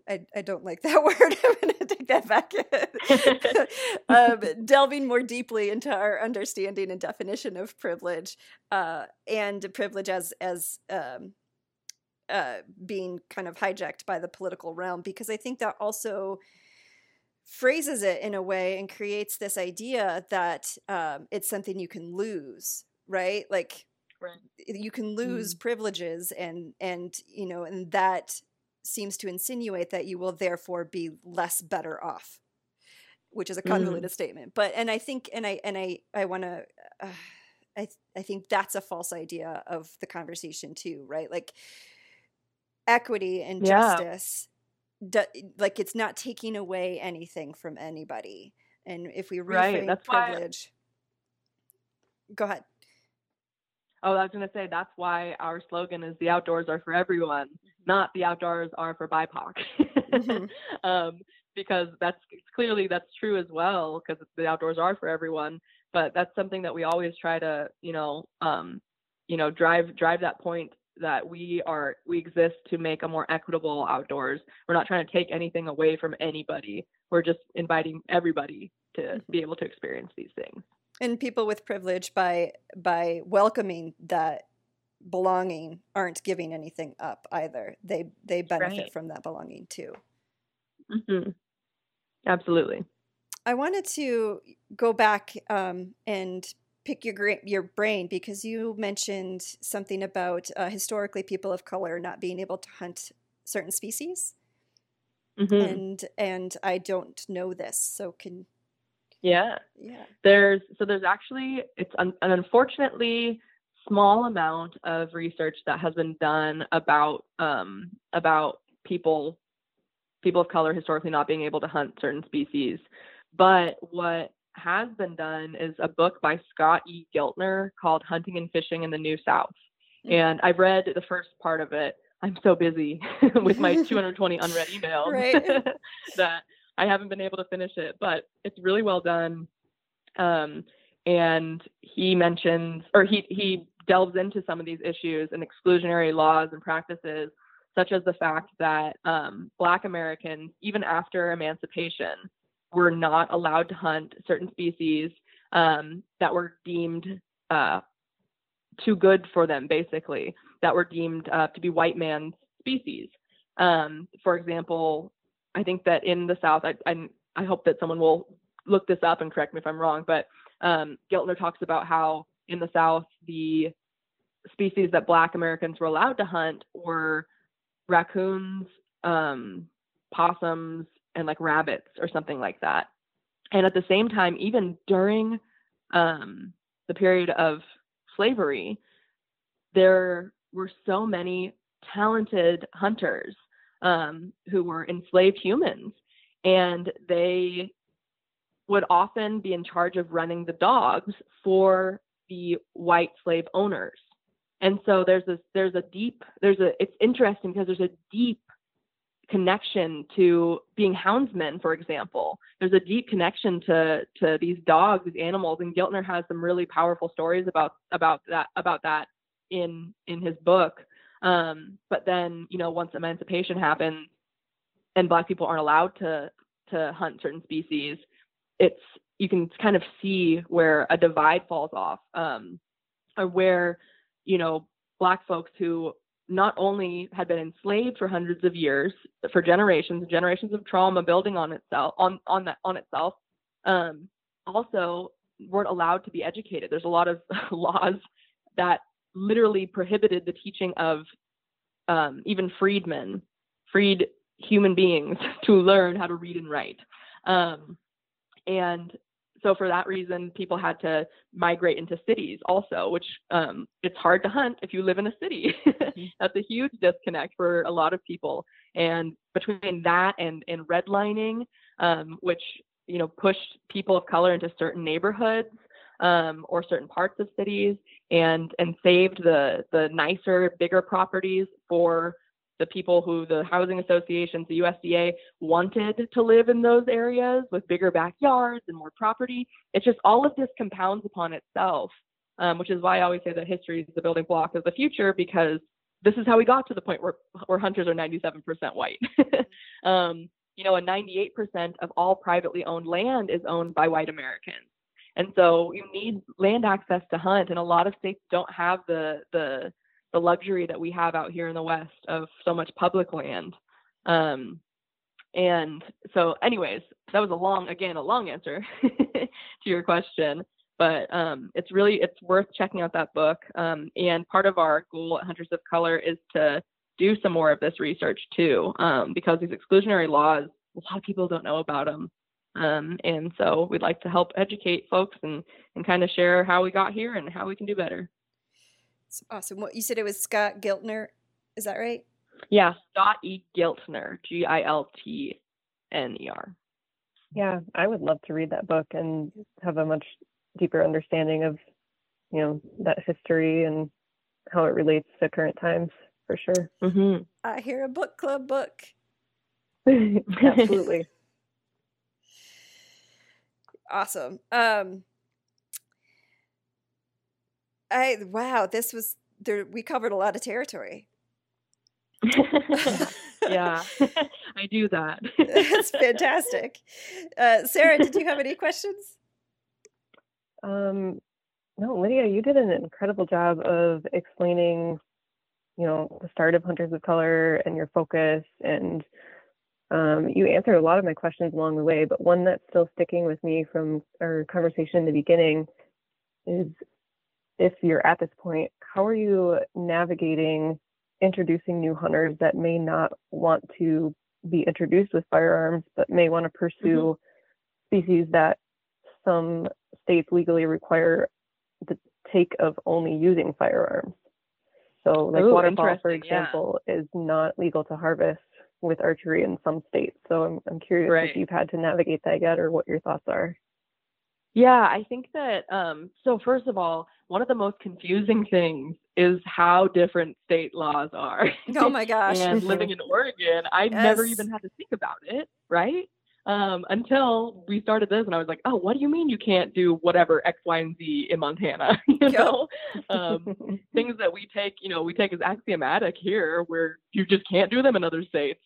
I I don't like that word. I'm going to take that back. um, delving more deeply into our understanding and definition of privilege, uh, and privilege as as um, uh, being kind of hijacked by the political realm, because I think that also phrases it in a way and creates this idea that um, it's something you can lose, right? Like right. you can lose mm. privileges and and you know and that seems to insinuate that you will therefore be less better off which is a convoluted mm. statement but and i think and i and i i want to uh, i i think that's a false idea of the conversation too right like equity and yeah. justice do, like it's not taking away anything from anybody and if we reframe right. privilege why... go ahead
Oh, I was going to say that's why our slogan is the outdoors are for everyone, mm-hmm. not the outdoors are for BIPOC. mm-hmm. um, because that's clearly that's true as well because the outdoors are for everyone, but that's something that we always try to, you know, um, you know, drive drive that point that we are we exist to make a more equitable outdoors. We're not trying to take anything away from anybody. We're just inviting everybody to mm-hmm. be able to experience these things
and people with privilege by by welcoming that belonging aren't giving anything up either they they benefit right. from that belonging too
mm-hmm. absolutely
i wanted to go back um, and pick your your brain because you mentioned something about uh, historically people of color not being able to hunt certain species mm-hmm. and and i don't know this so can
yeah.
Yeah.
There's so there's actually it's un, an unfortunately small amount of research that has been done about um, about people people of color historically not being able to hunt certain species. But what has been done is a book by Scott E. Giltner called Hunting and Fishing in the New South. Mm-hmm. And I've read the first part of it. I'm so busy with my 220 unread emails that I haven't been able to finish it, but it's really well done. Um, and he mentions, or he he delves into some of these issues and exclusionary laws and practices, such as the fact that um, Black Americans, even after emancipation, were not allowed to hunt certain species um, that were deemed uh, too good for them, basically, that were deemed uh, to be white man's species. Um, for example, I think that in the South, I, I, I hope that someone will look this up and correct me if I'm wrong, but um, Giltner talks about how in the South, the species that Black Americans were allowed to hunt were raccoons, um, possums, and like rabbits or something like that. And at the same time, even during um, the period of slavery, there were so many talented hunters um, who were enslaved humans. And they would often be in charge of running the dogs for the white slave owners. And so there's this, there's a deep, there's a, it's interesting because there's a deep connection to being houndsmen, for example. There's a deep connection to to these dogs, these animals, and Giltner has some really powerful stories about about that about that in in his book. Um, but then, you know, once emancipation happens and black people aren't allowed to to hunt certain species, it's you can kind of see where a divide falls off, um, or where you know black folks who not only had been enslaved for hundreds of years, for generations, generations of trauma building on itself on on that on itself, um, also weren't allowed to be educated. There's a lot of laws that literally prohibited the teaching of um, even freedmen, freed human beings, to learn how to read and write. Um, and so for that reason, people had to migrate into cities also, which um, it's hard to hunt if you live in a city. Mm-hmm. That's a huge disconnect for a lot of people. And between that and and redlining, um, which you know pushed people of color into certain neighborhoods um, or certain parts of cities, and and saved the the nicer, bigger properties for the people who the housing associations, the USDA wanted to live in those areas with bigger backyards and more property. It's just all of this compounds upon itself, um, which is why I always say that history is the building block of the future because this is how we got to the point where, where hunters are 97% white. um, you know, and 98% of all privately owned land is owned by white Americans. And so you need land access to hunt, and a lot of states don't have the the the luxury that we have out here in the West of so much public land. Um, and so, anyways, that was a long, again, a long answer to your question. But um, it's really it's worth checking out that book. Um, and part of our goal at Hunters of Color is to do some more of this research too, um, because these exclusionary laws, a lot of people don't know about them. Um, and so we'd like to help educate folks and, and kind of share how we got here and how we can do better.
It's awesome. What you said it was Scott Giltner, is that right?
Yeah, Scott E. Giltner, G I L T N E R.
Yeah, I would love to read that book and have a much deeper understanding of, you know, that history and how it relates to current times for sure.
Mm-hmm.
I hear a book club book.
Absolutely.
awesome. Um, I wow, this was there. We covered a lot of territory.
yeah, I do that.
That's fantastic. Uh, Sarah, did you have any questions?
Um, no, Lydia, you did an incredible job of explaining, you know, the start of Hunters of Color and your focus, and um, you answered a lot of my questions along the way. But one that's still sticking with me from our conversation in the beginning is if you're at this point, how are you navigating introducing new hunters that may not want to be introduced with firearms, but may want to pursue mm-hmm. species that some states legally require the take of only using firearms? So, like Ooh, waterfowl, for example, yeah. is not legal to harvest with archery in some states. So, I'm, I'm curious right. if you've had to navigate that yet or what your thoughts are.
Yeah, I think that um, so first of all, one of the most confusing things is how different state laws are.
Oh my gosh.
and living in Oregon, I yes. never even had to think about it, right? Um, until we started this and I was like, oh, what do you mean you can't do whatever X, Y, and Z in Montana? you know? um, things that we take, you know, we take as axiomatic here where you just can't do them in other states.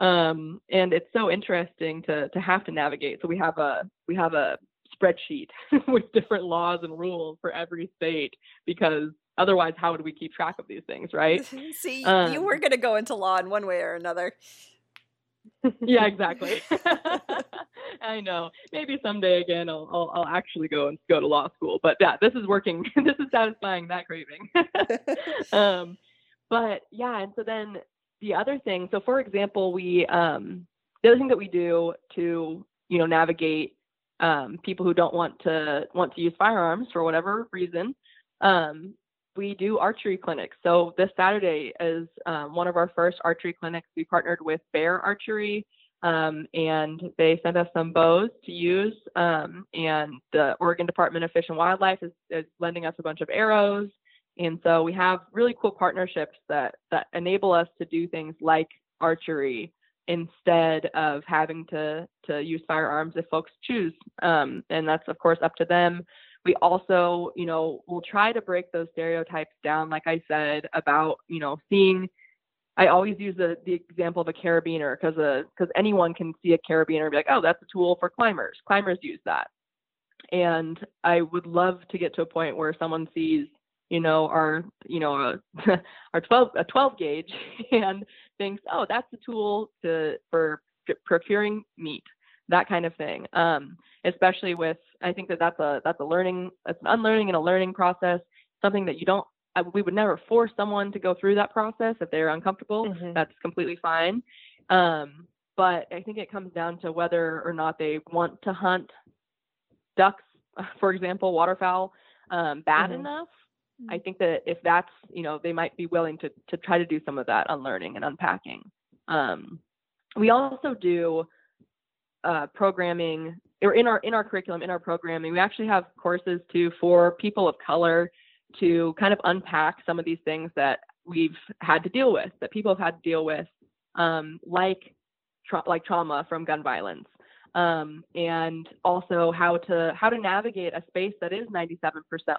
Um, and it's so interesting to to have to navigate. So we have a we have a spreadsheet with different laws and rules for every state because otherwise how would we keep track of these things right?
See um, you were going to go into law in one way or another.
Yeah exactly. I know. Maybe someday again I'll, I'll, I'll actually go and go to law school but yeah this is working. This is satisfying that craving. Um but yeah and so then the other thing so for example we um the other thing that we do to you know navigate um, people who don't want to want to use firearms for whatever reason. Um, we do archery clinics. So this Saturday is um, one of our first archery clinics. We partnered with Bear Archery, um, and they sent us some bows to use. Um, and the Oregon Department of Fish and Wildlife is, is lending us a bunch of arrows. And so we have really cool partnerships that that enable us to do things like archery instead of having to to use firearms if folks choose. Um, and that's of course up to them. We also, you know, will try to break those stereotypes down, like I said, about, you know, seeing I always use the, the example of a carabiner because because anyone can see a carabiner and be like, oh, that's a tool for climbers. Climbers use that. And I would love to get to a point where someone sees, you know, our, you know, our 12 a 12 gauge and thinks, oh, that's a tool to for procuring meat, that kind of thing. Um, especially with, I think that that's a that's a learning, that's an unlearning and a learning process. Something that you don't, we would never force someone to go through that process if they're uncomfortable. Mm-hmm. That's completely fine. Um, but I think it comes down to whether or not they want to hunt ducks, for example, waterfowl, um, bad mm-hmm. enough. I mm-hmm. think that if that's, you know, they might be willing to to try to do some of that unlearning and unpacking. Um, we also do uh, programming or in our in our curriculum in our programming we actually have courses too for people of color to kind of unpack some of these things that we've had to deal with that people have had to deal with um, like tra- like trauma from gun violence um, and also how to how to navigate a space that is 97%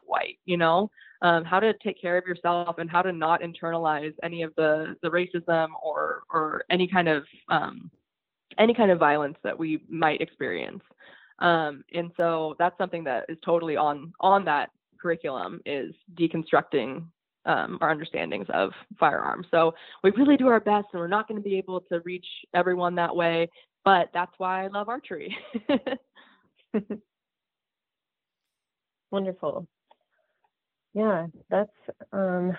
white you know? Um, how to take care of yourself and how to not internalize any of the the racism or or any kind of um, any kind of violence that we might experience. Um, and so that's something that is totally on on that curriculum is deconstructing um, our understandings of firearms. So we really do our best, and we're not going to be able to reach everyone that way but that's why I love archery.
Wonderful. Yeah, that's um,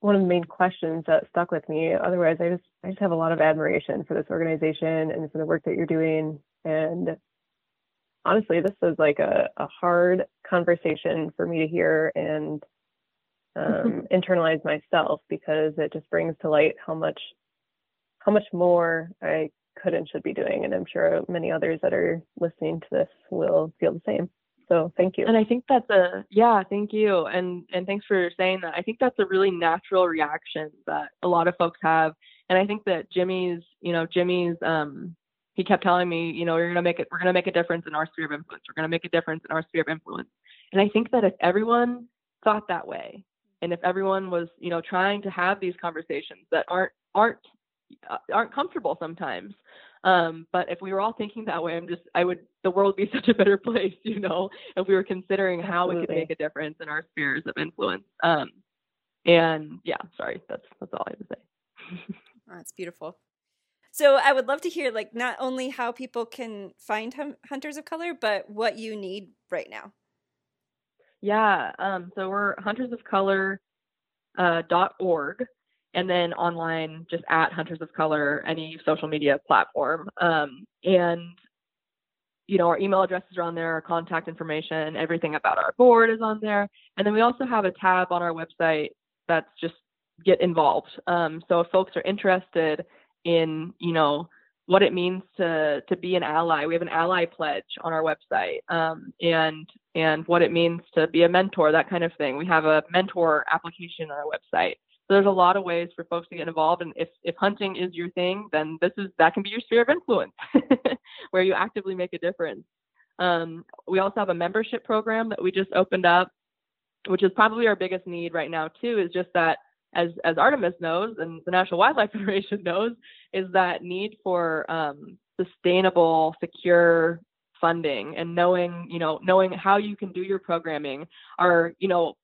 one of the main questions that stuck with me. Otherwise, I just I just have a lot of admiration for this organization and for the work that you're doing. And honestly, this was like a, a hard conversation for me to hear and um, internalize myself because it just brings to light how much how much more I could and should be doing. And I'm sure many others that are listening to this will feel the same. So thank you.
And I think that's a yeah, thank you. And and thanks for saying that. I think that's a really natural reaction that a lot of folks have. And I think that Jimmy's, you know, Jimmy's um he kept telling me, you know, we're gonna make it we're gonna make a difference in our sphere of influence. We're gonna make a difference in our sphere of influence. And I think that if everyone thought that way and if everyone was, you know, trying to have these conversations that aren't aren't aren't comfortable sometimes. Um, but if we were all thinking that way, I'm just, I would, the world would be such a better place, you know, if we were considering how Absolutely. we could make a difference in our spheres of influence. Um, and yeah, sorry, that's, that's all I have to say.
oh, that's beautiful. So I would love to hear like not only how people can find hum- hunters of color, but what you need right now.
Yeah. Um, so we're huntersofcolor.org. Uh, dot org and then online just at Hunters of Color, any social media platform. Um, and you know, our email addresses are on there, our contact information, everything about our board is on there. And then we also have a tab on our website that's just get involved. Um, so if folks are interested in, you know, what it means to to be an ally, we have an ally pledge on our website, um, and and what it means to be a mentor, that kind of thing. We have a mentor application on our website. So there's a lot of ways for folks to get involved. And if, if hunting is your thing, then this is that can be your sphere of influence where you actively make a difference. Um, we also have a membership program that we just opened up, which is probably our biggest need right now too, is just that as as Artemis knows and the National Wildlife Federation knows, is that need for um, sustainable, secure funding and knowing, you know, knowing how you can do your programming. Our, you know,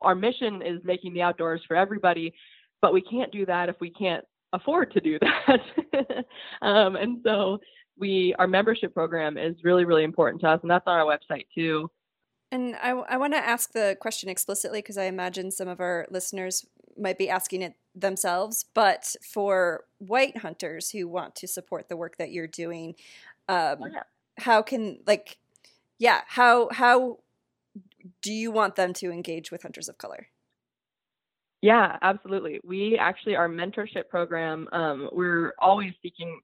our mission is making the outdoors for everybody, but we can't do that if we can't afford to do that. um, and so we our membership program is really really important to us, and that's on our website too.
And I, I want to ask the question explicitly because I imagine some of our listeners might be asking it themselves. But for white hunters who want to support the work that you're doing, um, oh, yeah. how can like, yeah, how how do you want them to engage with hunters of color?
Yeah, absolutely. We actually, our mentorship program, um, we're always seeking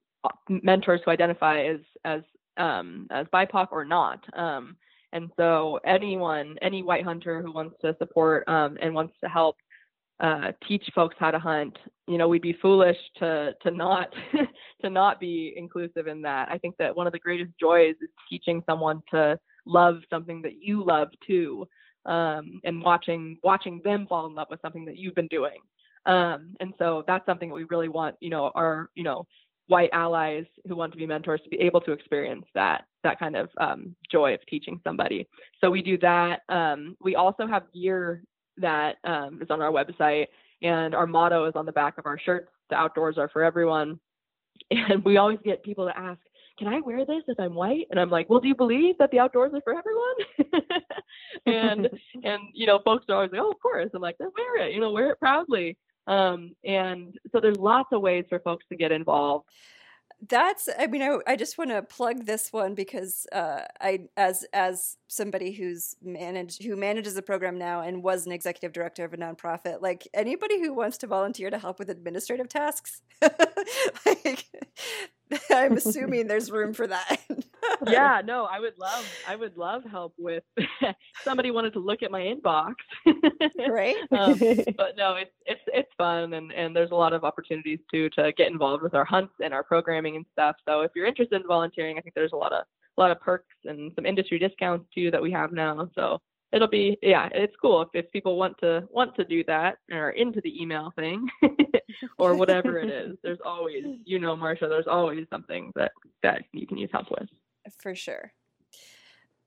mentors who identify as as um, as BIPOC or not. Um, and so, anyone, any white hunter who wants to support um, and wants to help uh, teach folks how to hunt, you know we'd be foolish to to not to not be inclusive in that i think that one of the greatest joys is teaching someone to love something that you love too um, and watching watching them fall in love with something that you've been doing. Um, and so that's something that we really want you know our you know white allies who want to be mentors to be able to experience that that kind of um, joy of teaching somebody. So we do that. Um, we also have gear that um, is on our website and our motto is on the back of our shirts the outdoors are for everyone. And we always get people to ask can i wear this if i'm white? And i'm like well do you believe that the outdoors are for everyone? And and you know folks are always like oh of course. I'm like then wear it you know wear it proudly. Um, and so there's lots of ways for folks to get involved.
That's i mean i, I just want to plug this one because uh, i as as somebody who's managed who manages a program now and was an executive director of a nonprofit like anybody who wants to volunteer to help with administrative tasks like i'm assuming there's room for that.
Yeah no i would love i would love help with somebody wanted to look at my inbox.
Right?
Um, but no it's it's it's fun and and there's a lot of opportunities too to get involved with our hunts and our programming and stuff. So if you're interested in volunteering i think there's a lot of a lot of perks and some industry discounts too that we have now. So it'll be yeah it's cool if, if people want to want to do that or into the email thing or whatever it is there's always you know marsha there's always something that that you can use help with
for sure.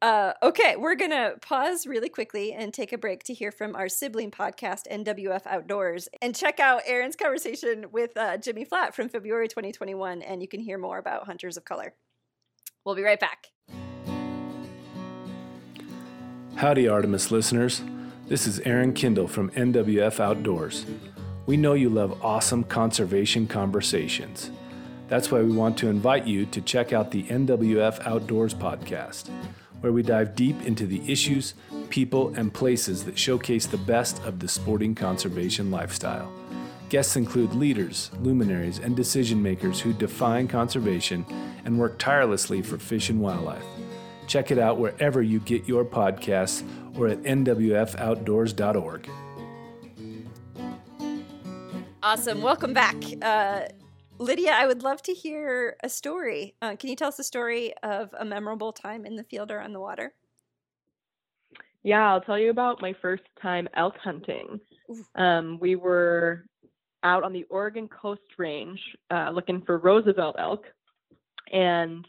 Uh, okay, we're going to pause really quickly and take a break to hear from our sibling podcast, NWF Outdoors, and check out Aaron's conversation with uh, Jimmy Flatt from February 2021, and you can hear more about Hunters of Color. We'll be right back.
Howdy, Artemis listeners. This is Aaron Kindle from NWF Outdoors. We know you love awesome conservation conversations. That's why we want to invite you to check out the NWF Outdoors podcast, where we dive deep into the issues, people, and places that showcase the best of the sporting conservation lifestyle. Guests include leaders, luminaries, and decision makers who define conservation and work tirelessly for fish and wildlife. Check it out wherever you get your podcasts or at nwfoutdoors.org.
Awesome. Welcome back. Uh, Lydia, I would love to hear a story. Uh, can you tell us a story of a memorable time in the field or on the water?
Yeah, I'll tell you about my first time elk hunting. Um, we were out on the Oregon Coast Range uh, looking for Roosevelt elk. And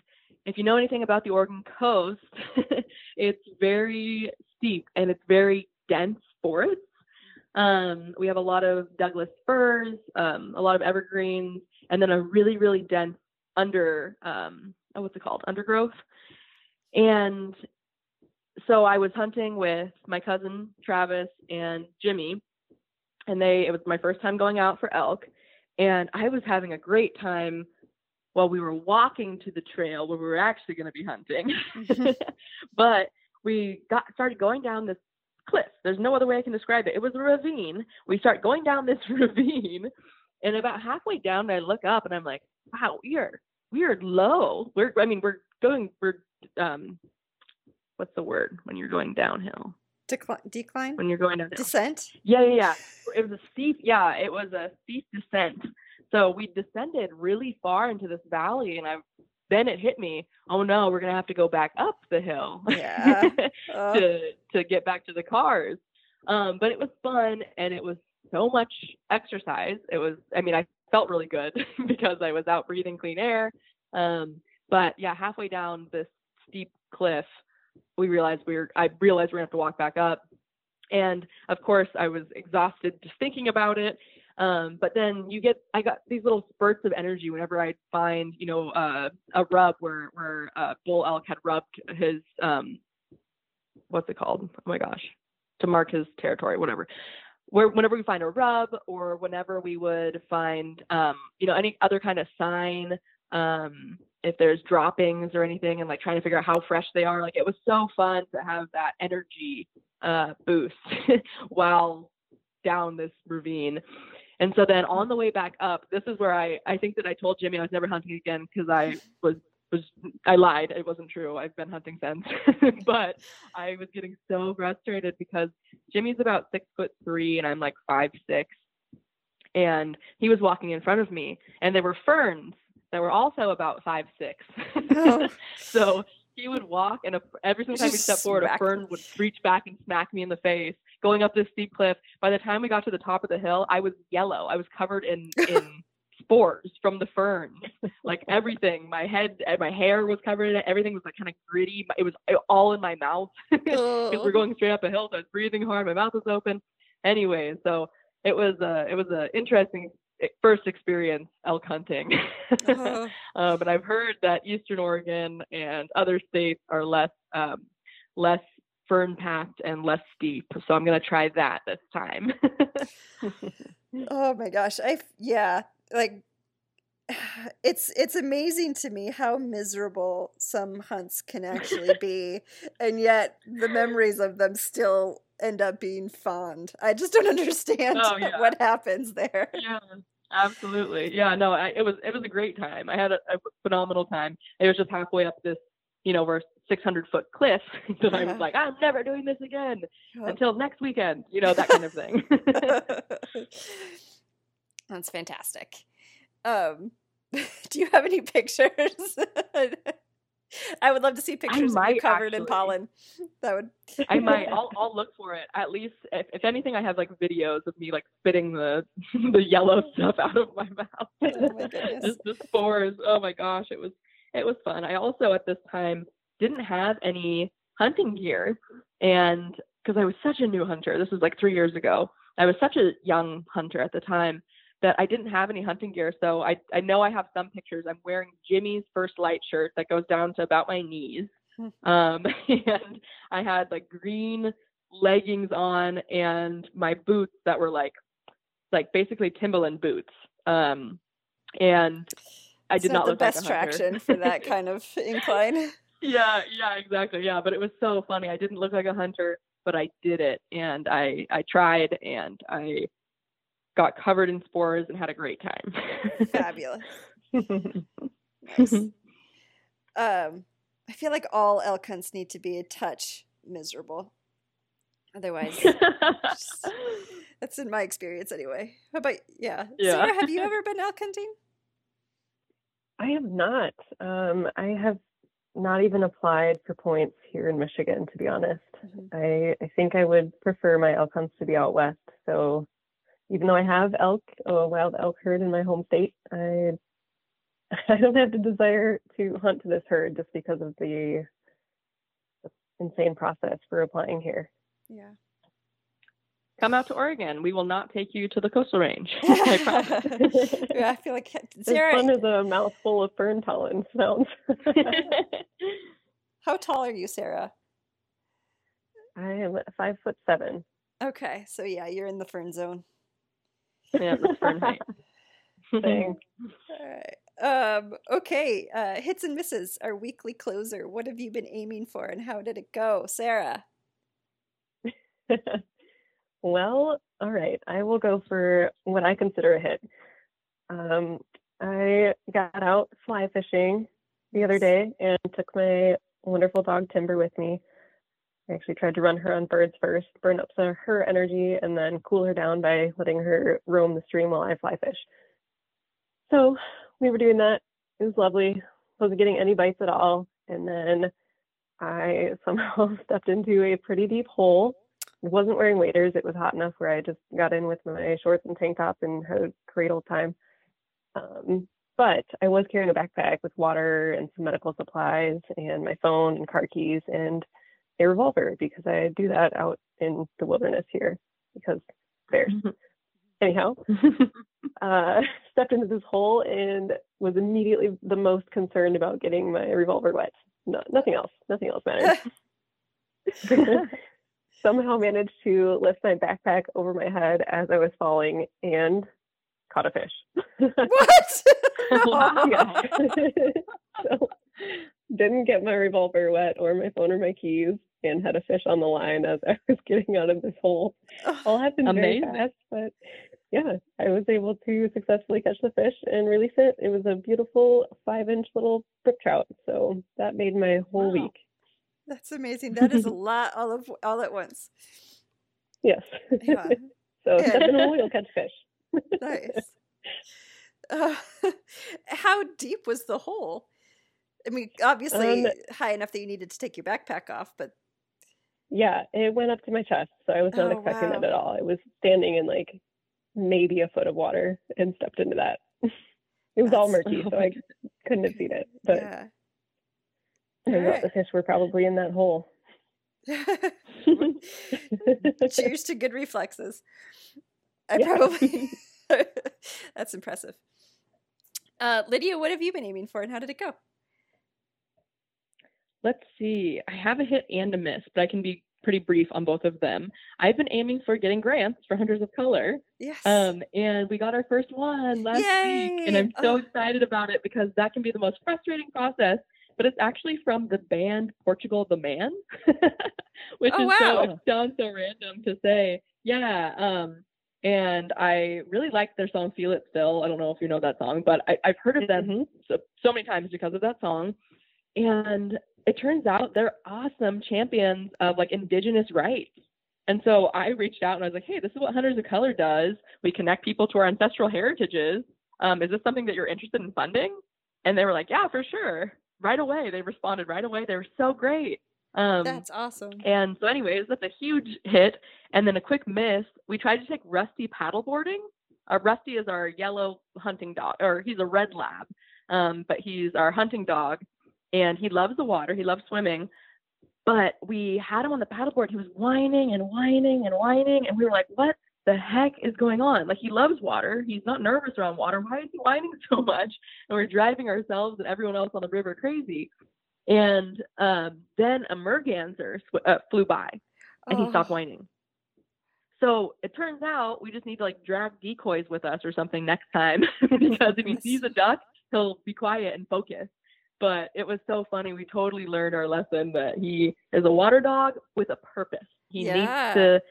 if you know anything about the Oregon coast, it's very steep and it's very dense forests. Um, we have a lot of Douglas firs, um, a lot of evergreens, and then a really really dense under um oh, what's it called undergrowth and so i was hunting with my cousin travis and jimmy and they it was my first time going out for elk and i was having a great time while we were walking to the trail where we were actually going to be hunting but we got started going down this cliff there's no other way i can describe it it was a ravine we start going down this ravine and about halfway down, I look up and I'm like, wow, we are we are low. We're I mean, we're going we're um what's the word when you're going downhill?
Decline decline?
When you're going down
descent?
Yeah, yeah, yeah. It was a steep yeah, it was a steep descent. So we descended really far into this valley and I then it hit me, oh no, we're gonna have to go back up the hill
yeah.
to to get back to the cars. Um, but it was fun and it was so much exercise. It was, I mean, I felt really good because I was out breathing clean air. Um, but yeah, halfway down this steep cliff, we realized we were, I realized we're gonna have to walk back up. And of course, I was exhausted just thinking about it. Um, but then you get, I got these little spurts of energy whenever I'd find, you know, uh, a rub where where uh, bull elk had rubbed his, um, what's it called? Oh my gosh, to mark his territory, whatever. Where whenever we find a rub or whenever we would find um, you know any other kind of sign um, if there's droppings or anything and like trying to figure out how fresh they are like it was so fun to have that energy uh, boost while down this ravine and so then on the way back up this is where i i think that i told jimmy i was never hunting again because i was was I lied. It wasn't true. I've been hunting since, but I was getting so frustrated because Jimmy's about six foot three and I'm like five six, and he was walking in front of me, and there were ferns that were also about five six.
Oh.
so he would walk, and a, every single time he stepped forward, a fern would reach back and smack me in the face. Going up this steep cliff. By the time we got to the top of the hill, I was yellow. I was covered in in spores from the ferns. Like everything, my head, and my hair was covered in it. Everything was like kind of gritty. It was all in my mouth because
Oh.
we're going straight up a hill. So I was breathing hard. My mouth was open. Anyway, so it was a it was an interesting first experience elk hunting.
Oh.
uh, but I've heard that Eastern Oregon and other states are less um, less fern packed and less steep. So I'm gonna try that this time.
Oh my gosh. I yeah, like it's it's amazing to me how miserable some hunts can actually be and yet the memories of them still end up being fond. I just don't understand
Oh, yeah.
what happens there.
yeah, absolutely. Yeah, no, I, it was it was a great time. I had a, a phenomenal time. It was just halfway up this, you know, we're 600 foot cliff that I was like, I'm never doing this again
Oh.
until next weekend. You know, that kind of thing.
That's fantastic. Um, do you have any pictures? I would love to see pictures of you covered in pollen. That would.
I might. I'll I'll look for it. At least, if, if anything, I have like videos of me like spitting the the yellow stuff out of my mouth.
Oh my goodness.
Just the spores. Oh my gosh, it was it was fun. I also at this time didn't have any hunting gear, and because I was such a new hunter, this was like three years ago. I was such a young hunter at the time that I didn't have any hunting gear. So I I know I have some pictures. I'm wearing Jimmy's First Lite shirt that goes down to about my knees. Um, and I had like green leggings on and my boots that were like like basically Timberland boots. Um, and I did
not
not
the
look like
best
hunter.
traction for that kind of incline.
yeah, yeah, exactly. Yeah, but it was so funny. I didn't look like a hunter, but I did it, and I I tried, and I got covered in spores and had a great time.
Fabulous. Nice. Um, I feel like all elk hunts need to be a touch miserable. Otherwise, just- that's in my experience anyway. How about yeah,
Yeah.
Sarah? Have you ever been elk hunting?
I have not. Um, I have not even applied for points here in Michigan, to be honest.
Mhm.
I, I think I would prefer my elk hunts to be out west. So even though I have elk, a wild elk herd in my home state, I I don't have the desire to hunt to this herd just because of the insane process for applying here.
Yeah.
Come out to Oregon. We will not take you to the coastal range. I promise.
yeah, I feel like
As
Sarah.
fun as a mouthful of fern pollen sounds.
How tall are you, Sarah?
I am five foot seven.
Okay, so yeah, you're in the fern zone.
yeah, that's Fahrenheit.
Thanks.
All right. Um, okay, uh, hits and misses, our weekly closer. What have you been aiming for, and how did it go, Sarah?
Well, all right. I will go for what I consider a hit. Um, I got out fly fishing the other day and took my wonderful dog Timber with me. I actually tried to run her on birds first, burn up some of her energy, and then cool her down by letting her roam the stream while I fly fish. So we were doing that. It was lovely. Wasn't getting any bites at all. And then I somehow stepped into a pretty deep hole. Wasn't wearing waders. It was hot enough where I just got in with my shorts and tank top and had a great old time. Um, but I was carrying a backpack with water and some medical supplies and my phone and car keys and a revolver because I do that out in the wilderness here because bears. Anyhow, uh, stepped into this hole and was immediately the most concerned about getting my revolver wet. No, nothing else. Nothing else mattered. Somehow managed to lift my backpack over my head as I was falling and caught a fish.
What?
Yeah. so didn't get my revolver wet or my phone or my keys and had a fish on the line as I was getting out of this hole. All happened very
Amazing.
fast, but yeah, I was able to successfully catch the fish and release it. It was a beautiful five inch little brook trout. So that made my whole
Wow.
week.
That's amazing. That is a lot all of all at once.
Yes.
Yeah.
so step in a you'll catch fish.
nice. Uh, how deep was the hole? I mean, obviously
Um,
high enough that you needed to take your backpack off, but
Yeah, it went up to my chest, so I was not
Oh,
expecting
wow.
that at all. I was standing in like maybe a foot of water and stepped into that. it was all murky,
Oh
so I couldn't have seen it. But
yeah.
I thought
Alright.
the fish were probably in that hole.
Cheers to good reflexes. I
Yeah.
probably that's impressive. Uh, Lydia, what have you been aiming for, and how did it go?
Let's see. I have a hit and a miss, but I can be pretty brief on both of them. I've been aiming for getting grants for Hunters of Color,
Yes.
um, and we got our first one last week, and I'm so
Oh.
excited about it because that can be the most frustrating process. But it's actually from the band Portugal the Man, which
Oh,
is so
wow.
it sounds so random to say. Yeah, um, and I really like their song "Feel It Still." I don't know if you know that song, but I, I've heard of them
Mhm.
so, so many times because of that song. And it turns out they're awesome champions of like indigenous rights. And so I reached out and I was like, hey, this is what Hunters of Color does. We connect people to our ancestral heritages. Um, is this something that you're interested in funding? And they were like, yeah, for sure. Right away. They responded right away. They were so great. Um,
That's awesome.
and so, anyways, that's a huge hit. And then a quick miss. We tried to take Rusty paddleboarding. Uh, Rusty is our yellow hunting dog, or he's a red lab, um, but he's our hunting dog, and he loves the water. He loves swimming. But we had him on the paddleboard. He was whining and whining and whining, and we were like, "What the heck is going on? Like he loves water. He's not nervous around water. Why is he whining so much?" And we're driving ourselves and everyone else on the river crazy. And um, then a merganser sw- uh, flew by, and he stopped
Oh.
whining. So it turns out we just need to like drag decoys with us or something next time because if he sees a duck, he'll be quiet and focus. But it was so funny. We totally learned our lesson that he is a water dog with a purpose. He
Yeah.
needs to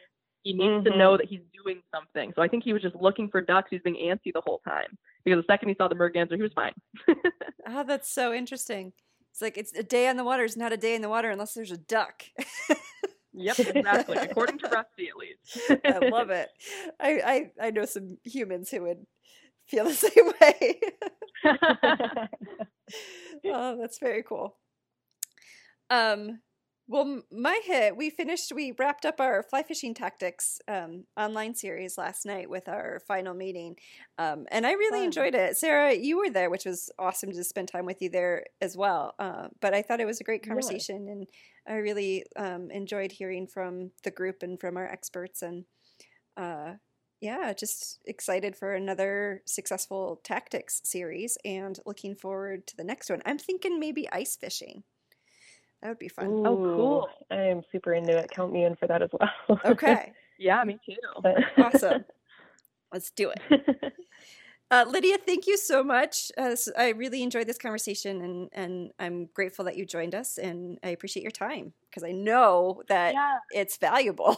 he needs to
Mhm.
know that he's doing something. So I think he was just looking for ducks. He's being antsy the whole time because the second he saw the merganser, he was fine.
Oh, that's so interesting. It's like it's a day on the water is not a day in the water unless there's a duck.
Yep, exactly. According to Rusty, at least.
I love it. I, I I know some humans who would feel the same way. oh, that's very cool. Um, well, my hit, we finished, we wrapped up our fly fishing tactics um, online series last night with our final meeting. Um, and I really
Fun.
enjoyed it. Sarah, you were there, which was awesome to spend time with you there as well. Uh, but I thought it was a great conversation and I really um, enjoyed hearing from the group and from our experts. And uh, yeah, just excited for another successful tactics series and looking forward to the next one. I'm thinking maybe ice fishing. That would be fun.
Oh, cool.
I am super into it. Count me in for that as well.
Okay,
yeah, me too.
Awesome. Let's do it. Uh, Lydia, thank you so much. Uh, I really enjoyed this conversation, and, and I'm grateful that you joined us, and I appreciate your time because I know that
yeah.
it's valuable.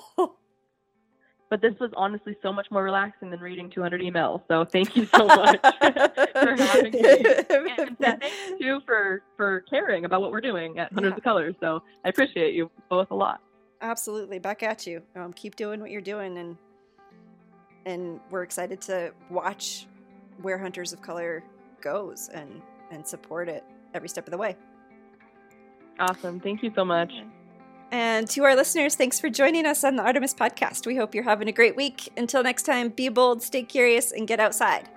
But this was honestly so much more relaxing than reading 200 emails. So thank you so much for having me. And thank you for, for caring about what we're doing at Hunters
Yeah.
of Colors. So I appreciate you both a lot.
Absolutely, back at you. Um, keep doing what you're doing, and and we're excited to watch where Hunters of Color goes and and support it every step of the way.
Awesome. Thank you so much.
And to our listeners, thanks for joining us on the Artemis podcast. We hope you're having a great week. Until next time, be bold, stay curious, and get outside.